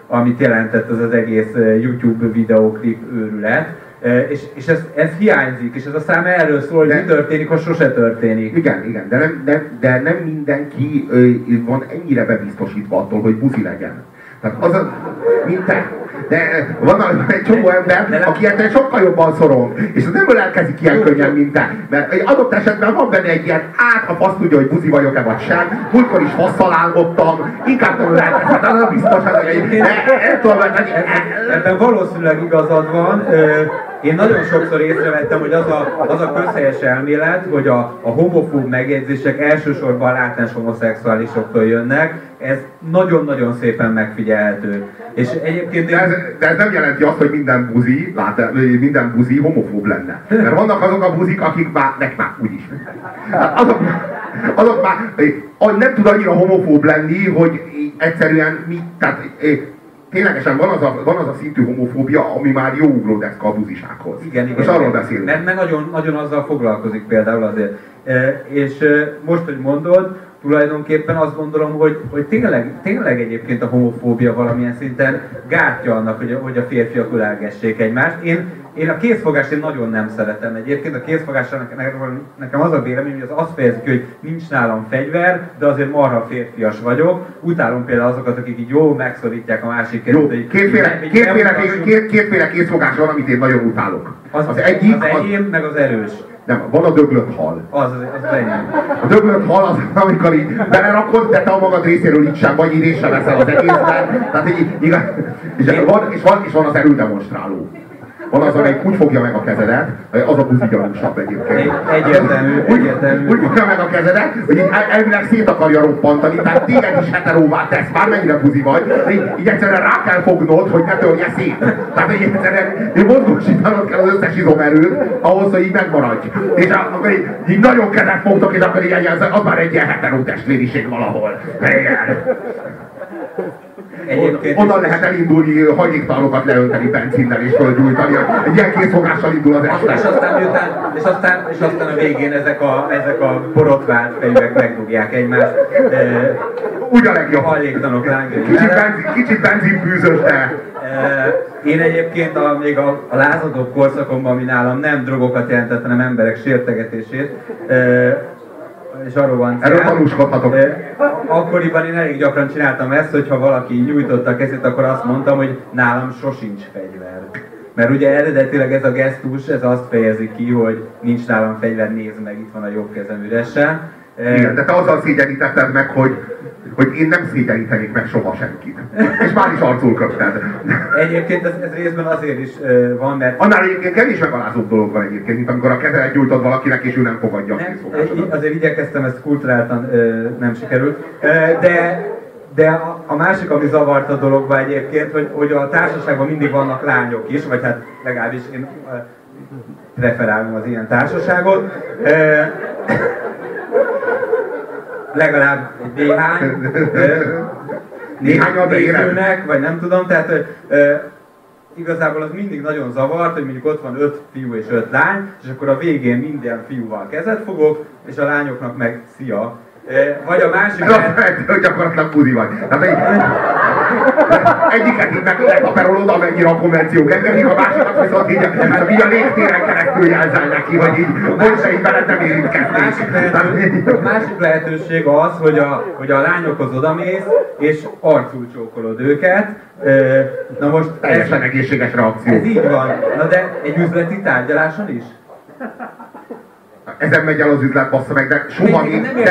amit jelentett az az egész eh, YouTube videóklip őrület. Eh, és, és ez, ez hiányzik, és ez a szám erről szól, hogy de, mi történik, ha sose történik. Igen, igen, de nem, de, de nem mindenki van ennyire bebiztosítva attól, hogy buzi legyen. Tehát az a, mint te. De van egy csomó ember, aki ennél sokkal jobban szorong, és az nem ölelkezik ilyen könnyen, mint te. Mert egy adott esetben van benne egy ilyen, át, ha azt tudja, hogy buzi vagyok-e vagy sem, múltkor is hosszal álmodtam, inkább nem ölelkezhet, az biztos, hogy egy, Ebben valószínűleg igazad van, én nagyon sokszor észrevettem, hogy az a, az a közhelyes elmélet, hogy a, a homofób megjegyzések elsősorban látás homoszexuálisoktól jönnek, ez nagyon-nagyon szépen megfigyelhető. És egyébként... De ez, de ez nem jelenti azt, hogy minden buzi, lát, minden buzi homofób lenne. Mert vannak azok a buzik, akik már, nek már úgyis. Hát azok, azok már nem tud annyira homofób lenni, hogy egyszerűen mi, tehát ténylegesen van az, a, van az a szintű homofóbia, ami már jó ugródeszka a buzisághoz. Igen, igen. Most arról beszélünk. Mert, mert nagyon, nagyon azzal foglalkozik például azért. E, és e, most, hogy mondod, tulajdonképpen azt gondolom, hogy, hogy tényleg, tényleg egyébként a homofóbia valamilyen szinten gátja annak, hogy a, hogy a férfiak ölelgessék egymást. Én, én a készfogást én nagyon nem szeretem egyébként. A készfogásra nekem, az a vélemény, hogy az azt fejezi ki, hogy nincs nálam fegyver, de azért marha férfias vagyok. Utálom például azokat, akik így jó megszorítják a másik Jó, kétféle, kétféle, kétféle, készfogás van, amit én nagyon utálok. Az, az, egyik, az enyém, az, meg az erős. Nem, van a döglött hal. Az, az, az enyém. A döglött hal az, amikor így belerakod, de te a magad részéről így sem vagy, így sem veszel az egészben. Tehát így, igaz, és, van, és, van, és van az erődemonstráló. Van az, amelyik úgy fogja meg a kezedet, az a buzi gyanúsabb egyébként. Egyértelmű, úgy, egyértelmű. Úgy fogja meg a kezedet, hogy így elvileg szét akarja roppantani, tehát téged is heteróvá tesz, bármennyire buzi vagy, így, így egyszerűen rá kell fognod, hogy ne törje szét. Tehát így egyszerűen így mozgósítanod kell az összes izomerőt, ahhoz, hogy így megmaradj. És akkor így, így nagyon kezet fogtok, és akkor így az, az már egy ilyen heteró testvériség valahol. Igen. Egyébként Onnan lehet elindulni hajléktalanokat leönteni benzinnel és földgyújtani. Egy ilyen készfogással indul az este. És aztán, miután, és aztán, és aztán a végén ezek a, ezek a borotvált fejűek megdugják egymást. E, Úgy a legjobb. Hajléktalanok lángjai. Kicsit, benzin, kicsit benzinbűzös, de... Én egyébként a, még a, a lázadó korszakomban, ami nálam nem drogokat jelentett, hanem emberek sértegetését, van Erről tanúskodhatok. Akkoriban én elég gyakran csináltam ezt, hogyha valaki nyújtotta a kezét, akkor azt mondtam, hogy nálam sosincs fegyver. Mert ugye eredetileg ez a gesztus, ez azt fejezi ki, hogy nincs nálam fegyver, nézd meg, itt van a jobb kezem üresen. Igen, de te azzal szégyenítetted meg, hogy hogy én nem szégyenítenék meg soha senkit. És már is arcul köpted. Egyébként ez, ez részben azért is uh, van, mert... Annál egyébként kevés megalázóbb dolog van egyébként, mint amikor a kezelet gyújtod valakinek, és ő nem fogadja nem, a Azért igyekeztem, ezt kulturáltan uh, nem sikerült. Uh, de de a, a másik, ami zavart a dologba egyébként, hogy, hogy a társaságban mindig vannak lányok is, vagy hát legalábbis én preferálom az ilyen társaságot. Legalább egy néhány, néhány nézőnek, vagy nem tudom, tehát igazából az mindig nagyon zavart, hogy mondjuk ott van öt fiú és öt lány, és akkor a végén minden fiúval kezet fogok, és a lányoknak meg szia, vagy a másik... Lehet... hogy gyakorlatilag buzi vagy. Tehát egy, egyiket meg letaperolod, amennyire a konvenció engedik, a másikat viszont így, így, így a légtéren keresztül jelzel neki, hogy így, hogy se így veled nem érintkeznék. Másik, lehetőség, másik lehetőség az, hogy a, hogy a lányokhoz odamész, és arcul csókolod őket. Na most... Teljesen egészséges reakció. Ez így van. Na de egy üzleti tárgyaláson is? Ezen megy el az üzlet, bassza meg, de soha még... Nem de,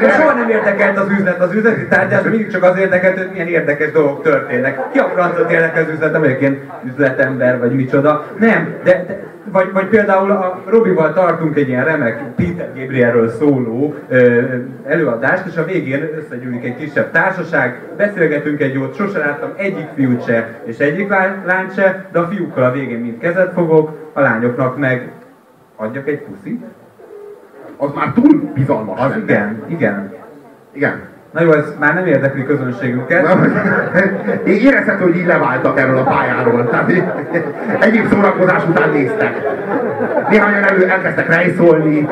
de, soha nem érdekelt az üzlet, az üzleti tárgyás mindig csak az érdekelt, hogy milyen érdekes dolgok történnek. Ki a francot érdekel az üzlet, egyébként üzletember, vagy micsoda. Nem, de, de vagy, vagy például a Robival tartunk egy ilyen remek Peter Gabrielről szóló ö, előadást, és a végén összegyűlik egy kisebb társaság, beszélgetünk egy jót, sose láttam egyik fiút se, és egyik lányt se, de a fiúkkal a végén mind kezet fogok, a lányoknak meg adjak egy puszit az már túl bizalmas. Az igen, igen. Igen. Na jó, ez már nem érdekli közönségünket. (laughs) Én érezhető, hogy így leváltak erről a pályáról. Tehát egyéb szórakozás után néztek. Néhányan elő elkezdtek rejszolni.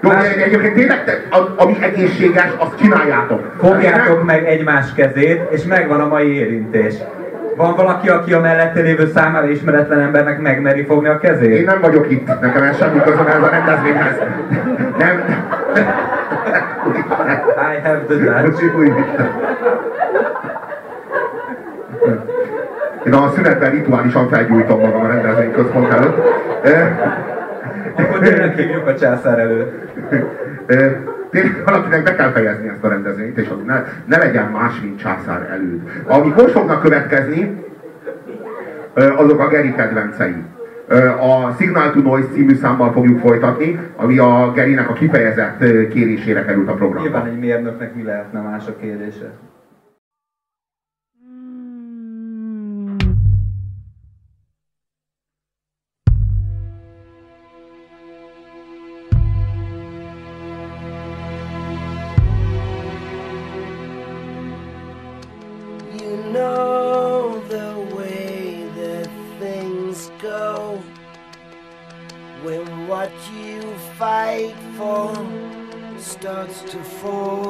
Jó, Más... egyébként tényleg, te, ami egészséges, azt csináljátok. Fogjátok meg egymás kezét, és megvan a mai érintés. Van valaki, aki a mellette lévő számára ismeretlen embernek megmeri fogni a kezét? Én nem vagyok itt, nekem ez semmi közöm ez a rendezvényhez. Nem. I have the Dutch. Én a szünetben rituálisan felgyújtom magam a rendezvény központ előtt. Akkor tényleg hívjuk a császár előtt valakinek be kell fejezni ezt a rendezvényt, és ne, ne legyen más, mint császár előtt. Amik most fognak következni, azok a Geri kedvencei. a Signal to Noise című számmal fogjuk folytatni, ami a Gerinek a kifejezett kérésére került a programba. Nyilván egy mérnöknek mi lehetne más a kérése? to fall.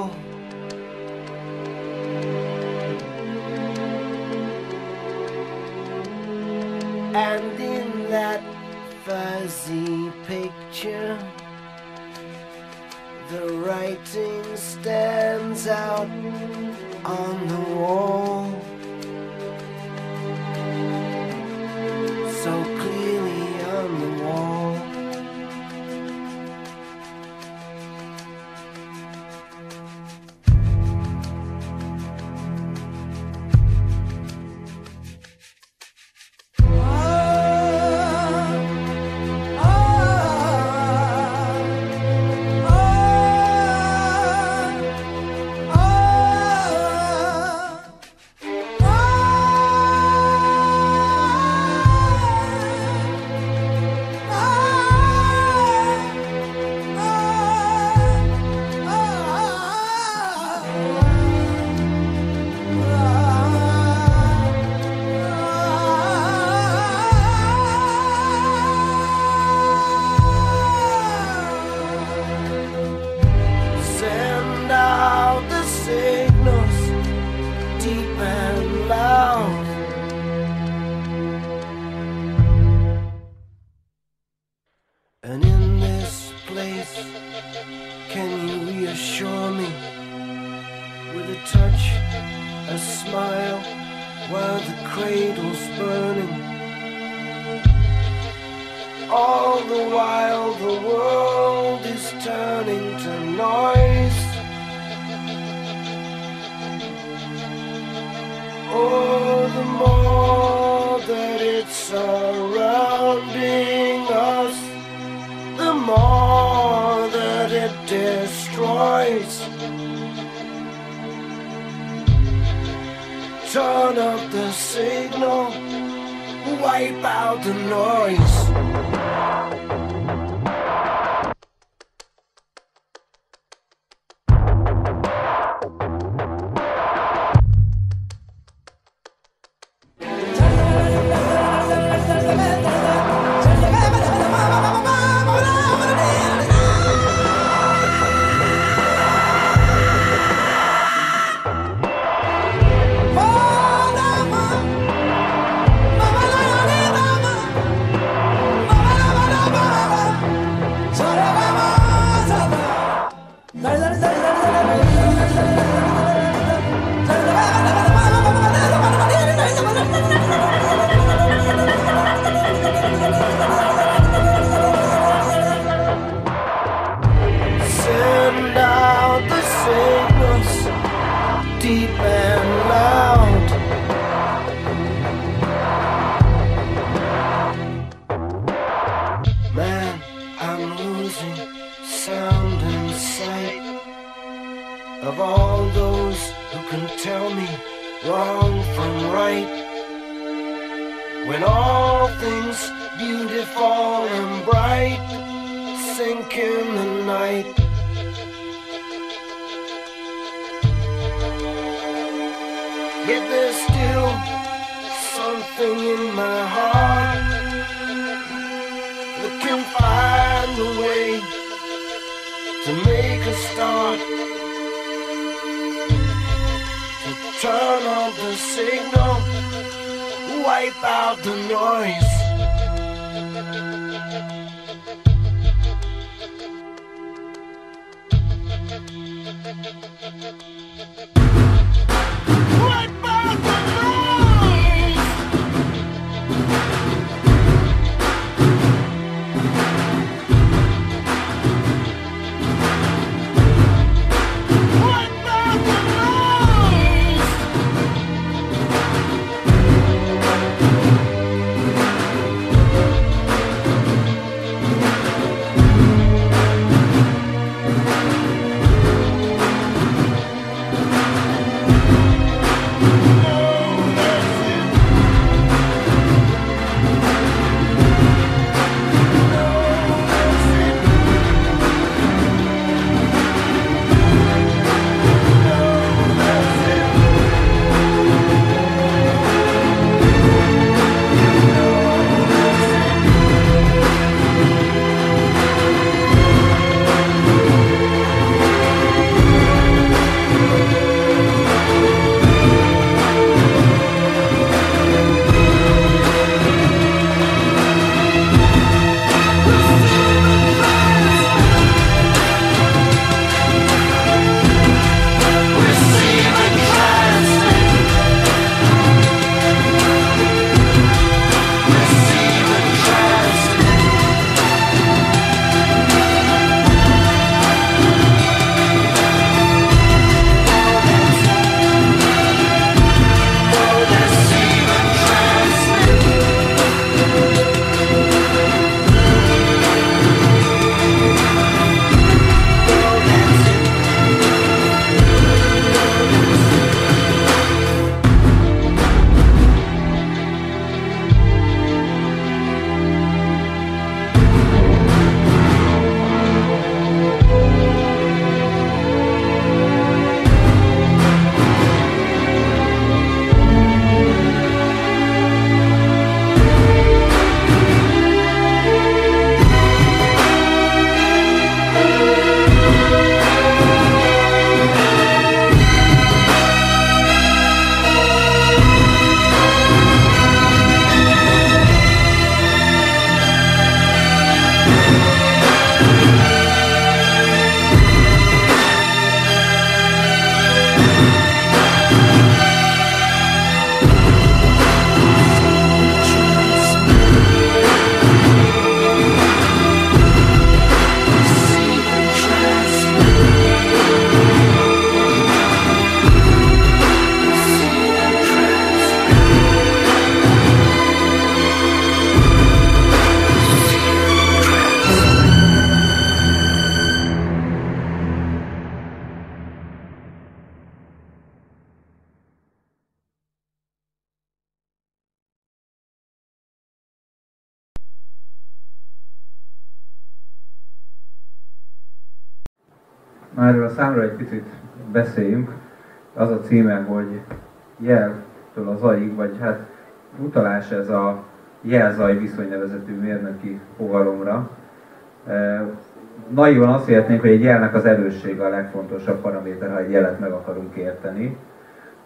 of all those who can tell me wrong from right. When all things beautiful and bright sink in the night. Yet there's still something in my heart that can find a way to make a start. turn on the signal, wipe out the noise. Wipe out the noise! Beszéljünk. Az a címe, hogy jeltől az aig, vagy hát utalás ez a jelzaj viszonynevezetű mérnöki fogalomra. E, naivan azt értnénk, hogy egy jelnek az erőssége a legfontosabb paraméter, ha egy jelet meg akarunk érteni,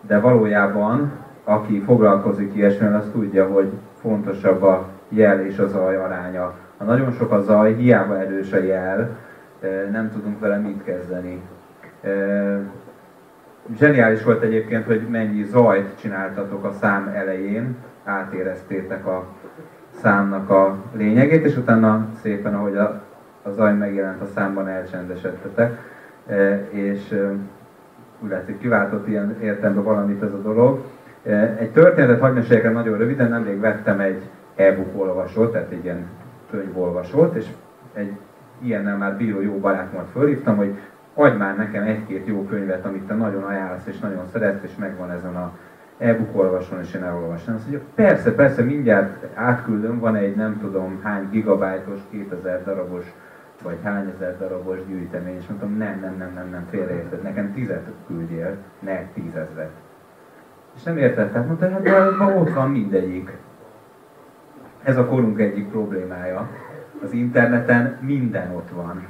de valójában, aki foglalkozik ilyesmivel, az tudja, hogy fontosabb a jel és a zaj aránya. Ha nagyon sok a zaj, hiába erős a jel, nem tudunk vele mit kezdeni. Zseniális volt egyébként, hogy mennyi zajt csináltatok a szám elején, átéreztétek a számnak a lényegét, és utána szépen, ahogy a, a zaj megjelent a számban, elcsendesedtetek, és úgy látszik, kiváltott ilyen értelemben valamit ez a dolog. Egy történetet hagyj meséljen nagyon röviden, nemrég vettem egy e-book olvasót, tehát egy ilyen könyvolvasót, és egy ilyennel már bíró jó barátomat fölhívtam, hogy adj már nekem egy-két jó könyvet, amit te nagyon ajánlasz és nagyon szeretsz, és megvan ezen a e-book és én elolvastam. Azt mondja, persze, persze, mindjárt átküldöm, van egy nem tudom hány gigabájtos, 2000 darabos, vagy hány ezer darabos gyűjtemény, és mondtam, nem, nem, nem, nem, nem, félreérted, nekem tizet küldjél, ne tízezret. És nem értettem, mondta, hát de ott van mindegyik. Ez a korunk egyik problémája az interneten minden ott van.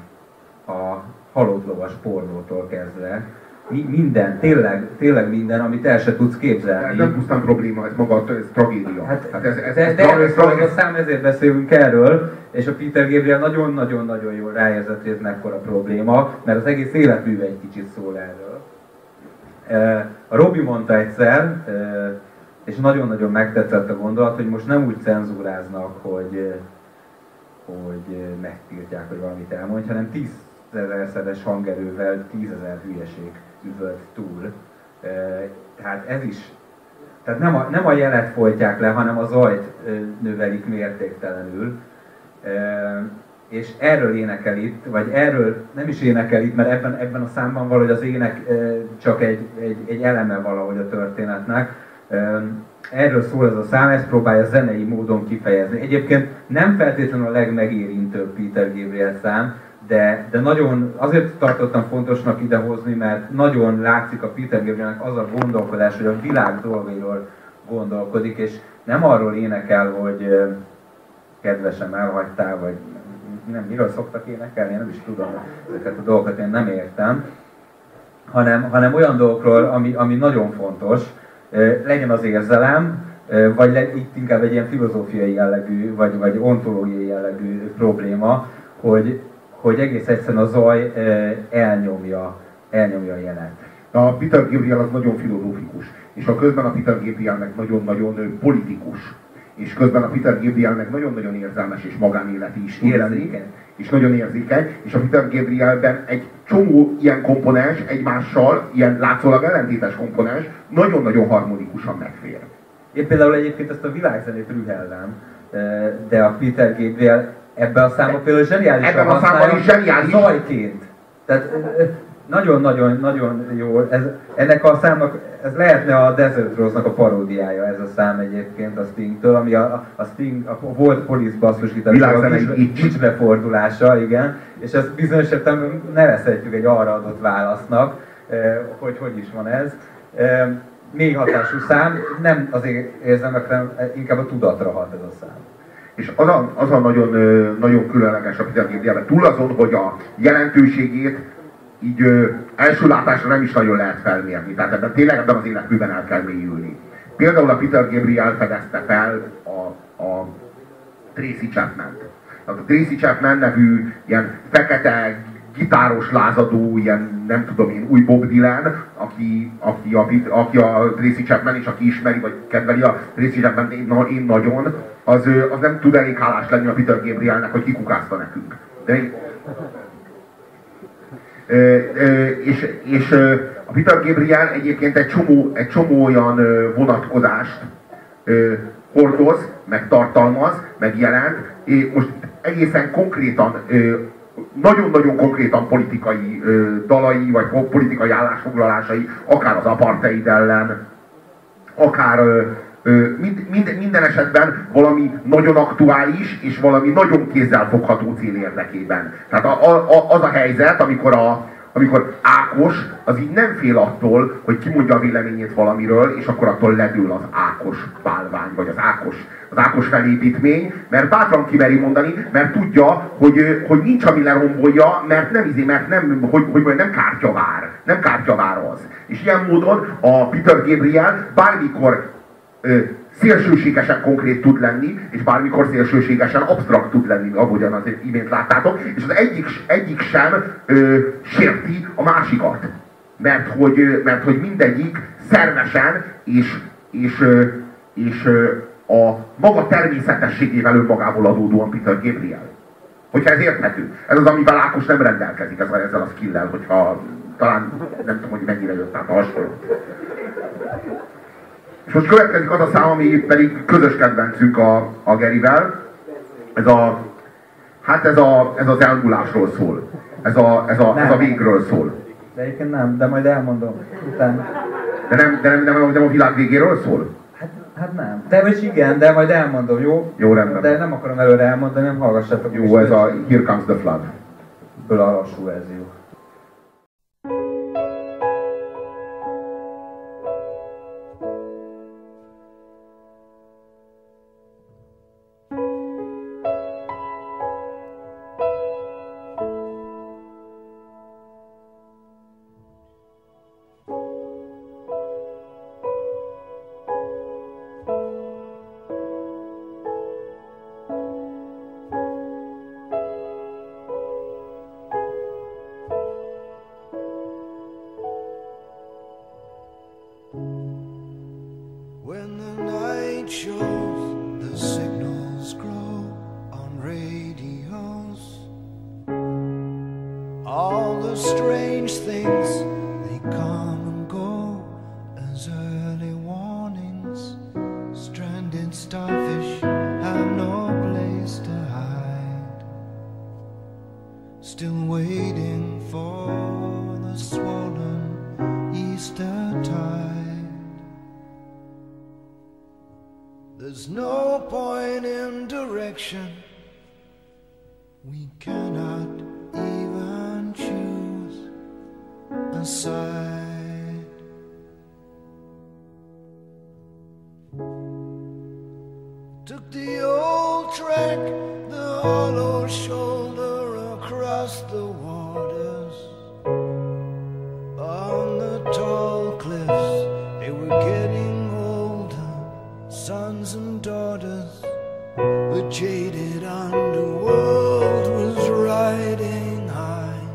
A halott lovas pornótól kezdve. Mi, minden, tényleg, tényleg minden, amit el se tudsz képzelni. Ez nem pusztán probléma, ez maga ez tragédia. Hát, hát ez, ez, de, ez, de ez, ez, ez a szám, ezért beszélünk erről, és a Peter Gabriel nagyon-nagyon-nagyon jól ráérzett, hogy ez mekkora probléma, mert az egész életműve egy kicsit szól erről. A Robi mondta egyszer, és nagyon-nagyon megtetszett a gondolat, hogy most nem úgy cenzúráznak, hogy hogy megtiltják, hogy valamit elmondj, hanem tízezerszeres hangerővel tízezer hülyeség üvölt túl. Tehát ez is, tehát nem a, nem a jelet folytják le, hanem a zajt növelik mértéktelenül. És erről énekel itt, vagy erről nem is énekel itt, mert ebben, ebben a számban valahogy az ének csak egy, egy, egy eleme valahogy a történetnek, Erről szól ez a szám, ezt próbálja zenei módon kifejezni. Egyébként nem feltétlenül a legmegérintőbb Peter Gabriel szám, de, de nagyon azért tartottam fontosnak idehozni, mert nagyon látszik a Peter Gabrielnek az a gondolkodás, hogy a világ dolgairól gondolkodik, és nem arról énekel, hogy kedvesem elhagytál, vagy nem, miről szoktak énekelni, én nem is tudom, ezeket a dolgokat én nem értem, hanem, hanem olyan dolgokról, ami, ami nagyon fontos, legyen az érzelem, vagy le, itt inkább egy ilyen filozófiai jellegű, vagy, vagy ontológiai jellegű probléma, hogy, hogy egész egyszerűen a zaj elnyomja, elnyomja a jelet. A Peter Gabriel az nagyon filozófikus, és a közben a Peter Gabriel meg nagyon-nagyon politikus és közben a Peter Gabrielnek nagyon-nagyon érzelmes és magánéleti is érzékeny. És nagyon érzékeny, és a Peter Gabrielben egy csomó ilyen komponens egymással, ilyen látszólag ellentétes komponens nagyon-nagyon harmonikusan megfér. Én például egyébként ezt a világzenét rühellem, de a Peter Gabriel ebben a számban például zseniális Ebben a számban is zseniális. Zajként. Tehát nagyon-nagyon-nagyon jó. Ez, ennek a számnak, ez lehetne a Desert Rose-nak a paródiája ez a szám egyébként a Sting-től, ami a, a Sting, a volt Police basszus befordulása, igen, és ezt bizonyos értelemben nevezhetjük egy arra adott válasznak, hogy hogy is van ez. Még hatású szám, nem azért érzem, hanem inkább a tudatra hat ez a szám. És az a, az a nagyon, nagyon különleges a Gabriel, túl azon, hogy a jelentőségét így ö, első látásra nem is nagyon lehet felmérni. Tehát ebben tényleg ebben az életműben el kell mélyülni. Például a Peter Gabriel fedezte fel a, a Tracy chapman A Tracy Chapman nevű ilyen fekete gitáros lázadó, ilyen nem tudom én, új Bob Dylan, aki, aki, a, aki a Tracy Chapman, és aki ismeri, vagy kedveli a Tracy Chapman, én, én nagyon, az, az nem tud elég hálás lenni a Peter Gabrielnek, hogy kikukázta nekünk. De, és, és a Peter Gabriel egyébként egy csomó, egy csomó olyan vonatkozást hordoz, meg tartalmaz, meg jelent. Most egészen konkrétan, nagyon-nagyon konkrétan politikai dalai, vagy politikai állásfoglalásai, akár az apartheid ellen, akár mind, mind, minden esetben valami nagyon aktuális és valami nagyon kézzelfogható cél érdekében. Tehát a, a, az a helyzet, amikor a, amikor Ákos az így nem fél attól, hogy kimondja a véleményét valamiről, és akkor attól ledől az Ákos bálvány, vagy az Ákos, az Ákos felépítmény, mert bátran kimeri mondani, mert tudja, hogy, hogy nincs, ami lerombolja, mert nem izé, mert nem, hogy, hogy nem kártyavár, nem kártyavár az. És ilyen módon a Peter Gabriel bármikor szélsőségesen konkrét tud lenni, és bármikor szélsőségesen absztrakt tud lenni, ahogyan az imént láttátok, és az egyik, egyik sem ö, sérti a másikat. Mert hogy, mert hogy mindegyik szervesen és, és, és, a maga természetességével önmagából adódóan Peter Gabriel. Hogyha ez érthető. Ez az, amivel Ákos nem rendelkezik ezzel, ezzel a skill hogyha talán nem tudom, hogy mennyire jött át a hasonló. És most következik az a szám, ami pedig közös kedvencünk a, a Gerivel. Ez a, hát ez, a, ez az elmúlásról szól. Ez a, ez a, ez a végről szól. De egyébként nem, de majd elmondom utána. De nem, de nem, nem, nem a világ végéről szól? Hát, hát nem. De vagy igen, de majd elmondom, jó? Jó, rendben. De nem akarom előre elmondani, nem hallgassatok. Jó, ez a Here Comes the Flood. Ből a lassú verzió. waters the jaded underworld was riding high.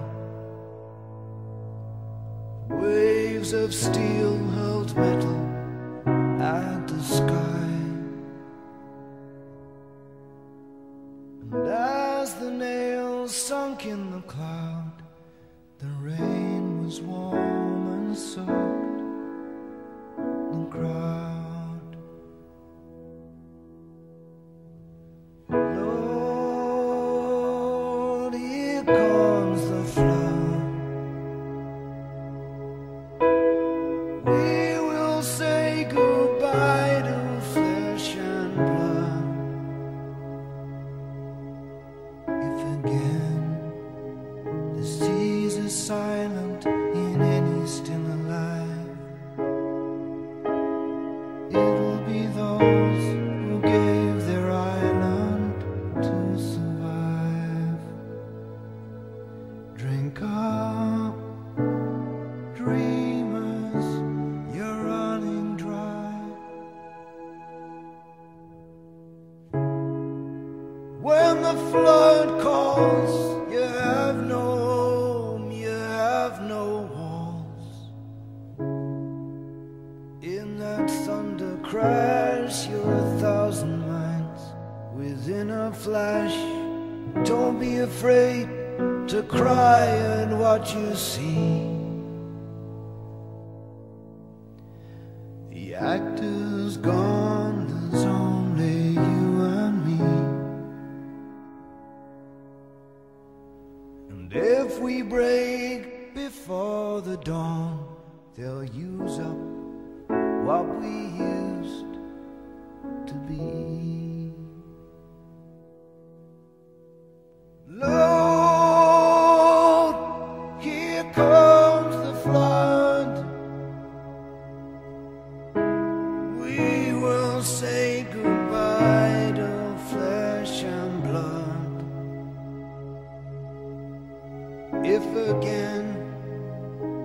Waves of steel.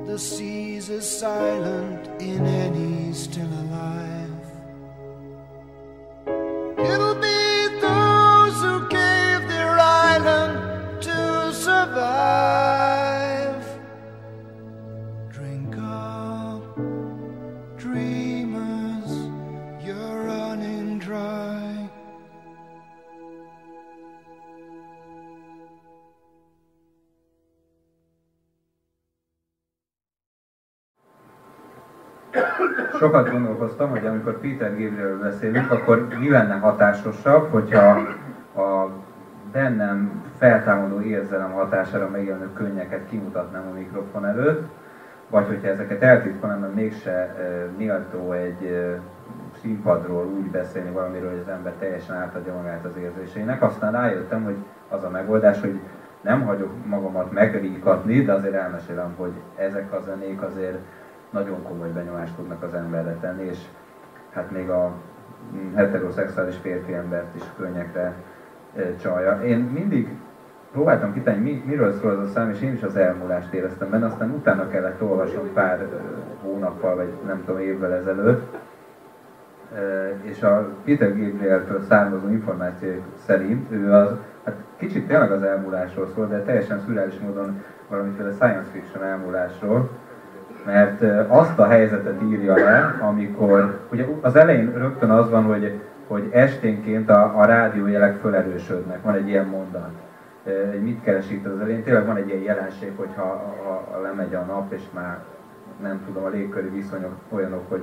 The seas are silent in any still alive, Peter Gabrielről beszélünk, akkor mi lenne hatásosabb, hogyha a bennem feltámadó érzelem hatására megjelenő könnyeket kimutatnám a mikrofon előtt, vagy hogyha ezeket eltitkolnám, mert mégse méltó egy színpadról úgy beszélni valamiről, hogy az ember teljesen átadja magát az érzéseinek. Aztán rájöttem, hogy az a megoldás, hogy nem hagyok magamat megríkatni, de azért elmesélem, hogy ezek a zenék azért nagyon komoly benyomást tudnak az emberre tenni, és hát még a mm, heteroszexuális férfi embert is könnyekre csalja. Én mindig próbáltam kitalálni, mi, miről szól az a szám, és én is az elmúlást éreztem benne, aztán utána kellett olvasnom pár hónappal, vagy nem tudom, évvel ezelőtt, és a Peter Gabrieltől származó információk szerint ő az, hát kicsit tényleg az elmúlásról szól, de teljesen szürreális módon valamiféle science fiction elmúlásról, mert azt a helyzetet írja le, amikor, ugye az elején rögtön az van, hogy, hogy esténként a, a rádiójelek felerősödnek, van egy ilyen mondat. Hogy mit keres itt az elején, tényleg van egy ilyen jelenség, hogyha ha, ha lemegy a nap, és már nem tudom, a légköri viszonyok olyanok, hogy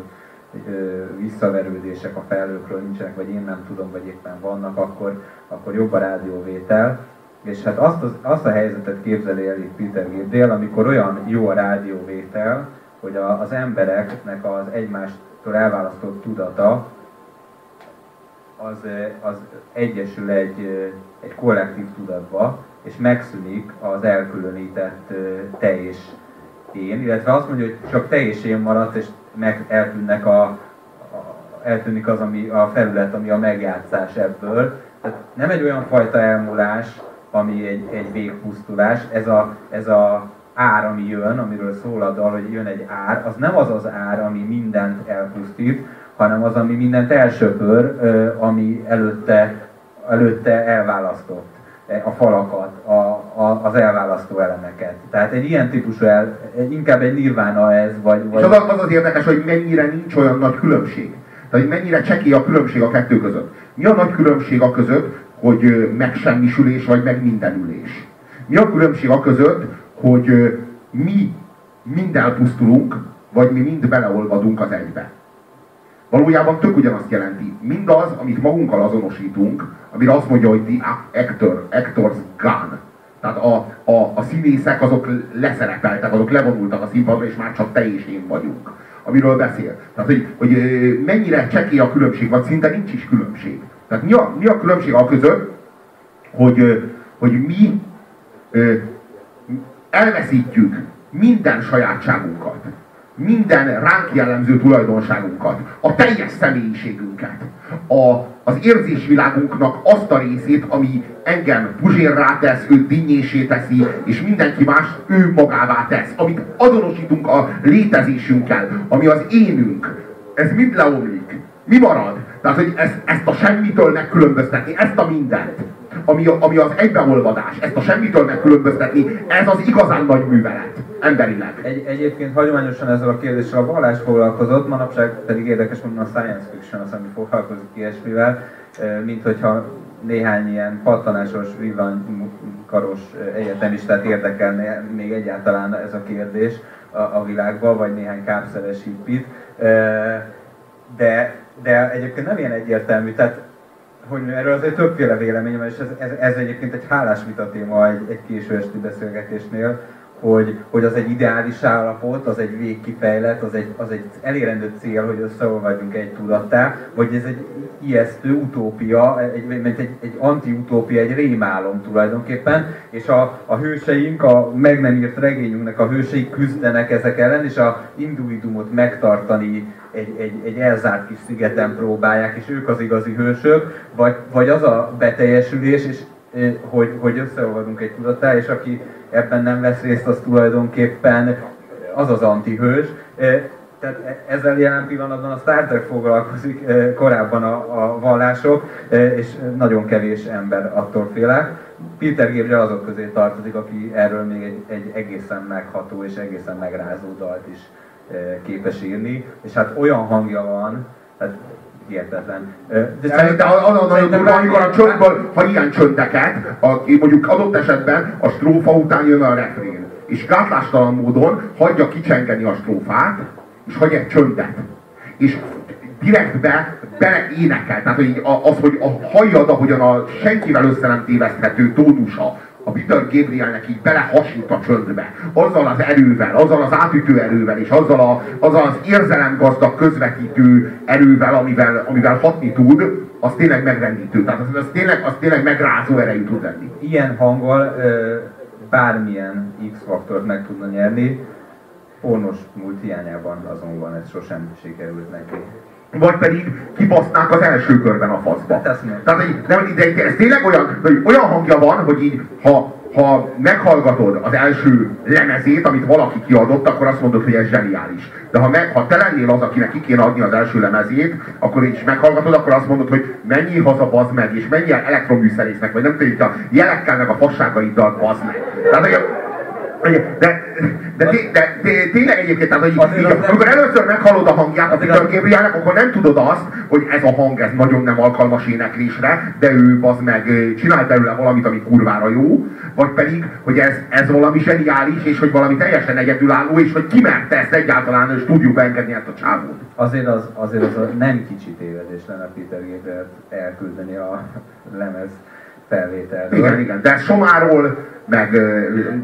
ö, visszaverődések a felhőkről nincsenek, vagy én nem tudom, vagy éppen vannak, akkor, akkor jobb a rádióvétel. És hát azt, az, azt a helyzetet képzeli el itt Peter Gabriel, amikor olyan jó a rádióvétel, hogy a, az embereknek az egymástól elválasztott tudata az, az egyesül egy, egy kollektív tudatba, és megszűnik az elkülönített te és én, illetve azt mondja, hogy csak te és én maradt, és meg eltűnnek a, a, eltűnik az, ami a felület, ami a megjátszás ebből. Tehát nem egy olyan fajta elmúlás, ami egy, egy végpusztulás, ez a, ez a ár, ami jön, amiről szól a dal, hogy jön egy ár, az nem az az ár, ami mindent elpusztít, hanem az, ami mindent elsöpör, ami előtte, előtte elválasztott a falakat, a, a, az elválasztó elemeket. Tehát egy ilyen típusú, el, inkább egy nirvána ez, vagy... vagy... És az, az az érdekes, hogy mennyire nincs olyan nagy különbség. Tehát, hogy mennyire csekély a különbség a kettő között. Mi a nagy különbség a között, hogy megsemmisülés vagy megmindenülés? Mi a különbség a között, hogy mi mind elpusztulunk, vagy mi mind beleolvadunk az egybe? Valójában tök ugyanazt jelenti. Mindaz, amit magunkkal azonosítunk, amire azt mondja, hogy the actor, actor's gun. Tehát a, a, a színészek azok leszerepeltek, azok levonultak a színpadra, és már csak te és én vagyunk. Amiről beszél. Tehát, hogy, hogy mennyire csekély a különbség, vagy szinte nincs is különbség. Tehát mi a, mi a különbség a között, hogy, hogy mi elveszítjük minden sajátságunkat, minden ránk jellemző tulajdonságunkat, a teljes személyiségünket, a, az érzésvilágunknak azt a részét, ami engem puzsérrá tesz, őt dinnyésé teszi, és mindenki más ő magává tesz, amit azonosítunk a létezésünkkel, ami az énünk, ez mind leomlik. Mi marad? Tehát, hogy ezt, ezt a semmitől megkülönböztetni, ezt a mindent, ami, ami az egybeolvadás, ezt a semmitől megkülönböztetni, ez az igazán nagy művelet, emberileg. Egy, egyébként hagyományosan ezzel a kérdéssel a vallás foglalkozott, manapság pedig érdekes mondani a science fiction az, ami foglalkozik ilyesmivel, mint hogyha néhány ilyen pattanásos, villanykaros egyetemistát érdekelne még egyáltalán ez a kérdés a, a világban, vagy néhány kápszeres hippit. De, de egyébként nem ilyen egyértelmű, tehát hogy erről azért többféle vélemény van, és ez, ez, ez egyébként egy hálás vita téma egy, egy késő esti beszélgetésnél, hogy, hogy az egy ideális állapot, az egy végkifejlet, az egy, az egy elérendő cél, hogy összeolvadjunk egy tudattá, vagy ez egy ijesztő utópia, egy, mint egy, egy anti-utópia, egy rémálom tulajdonképpen, és a, a hőseink, a meg nem írt regényünknek a hősei küzdenek ezek ellen, és a induidumot megtartani egy, egy, egy elzárt kis szigeten próbálják, és ők az igazi hősök, vagy, vagy az a beteljesülés, és hogy, hogy összeolvadunk egy tudatá, és aki ebben nem vesz részt, az tulajdonképpen az az antihős. Tehát e, ezzel jelen pillanatban a Star Trek foglalkozik, korábban a, a vallások, és nagyon kevés ember attól félek. Peter Gabriel azok közé tartozik, aki erről még egy, egy egészen megható és egészen megrázó dalt is képes írni, és hát olyan hangja van, hát hihetetlen. De szerintem az a nagyon durva, amikor a csöndből, ha ilyen csöndeket, a, mondjuk adott esetben a strófa után jön a refrén, és gátlástalan módon hagyja kicsengeni a strófát, és hagy egy csöndet. És direktbe bele énekel. Tehát hogy az, hogy a, halljad, ahogyan a senkivel össze nem téveszthető tónusa, a Peter Gabrielnek így belehasít a csöndbe. Azzal az erővel, azzal az átütő erővel, és azzal, a, azzal az érzelemgazdag közvetítő erővel, amivel, amivel hatni tud, az tényleg megrendítő. Tehát az, az, tényleg, az tényleg megrázó erejű tud lenni. Ilyen hanggal ö, bármilyen X-faktort meg tudna nyerni, pornos múlt hiányában azonban ez sosem sikerült neki vagy pedig kibasznák az első körben a faszba. Hát Tehát, nem, de ez tényleg olyan, hogy olyan hangja van, hogy így, ha, ha meghallgatod az első lemezét, amit valaki kiadott, akkor azt mondod, hogy ez zseniális. De ha, meg, ha te lennél az, akinek ki kéne adni az első lemezét, akkor is meghallgatod, akkor azt mondod, hogy mennyi haza bazd meg, és mennyi elektroműszerésznek, vagy nem tudom, a jelekkel meg a fasságaiddal bazd meg. Tehát, de, de, de, de, tényleg egyébként, tehát, hogy így, amikor először meghallod a hangját a Peter Gabrielnek, akkor nem tudod azt, hogy ez a hang ez nagyon nem alkalmas éneklésre, de ő az meg csinál belőle valamit, ami kurvára jó, vagy pedig, hogy ez, ez valami zseniális, és hogy valami teljesen egyedülálló, és hogy kimerte ezt egyáltalán stúdióba engedni ezt a csávót. Azért az, azért az a nem kicsi tévedés lenne Peter Gabriel elküldeni a lemez felvételről. Igen, igen, de Somáról, meg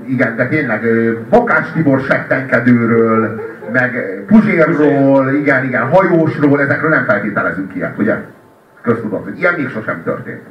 igen, de tényleg Bakás Tibor settenkedőről, meg Puzsérról, igen, igen, hajósról, ezekről nem feltételezünk ilyet, ugye? Köztudat, hogy ilyen még sosem történt.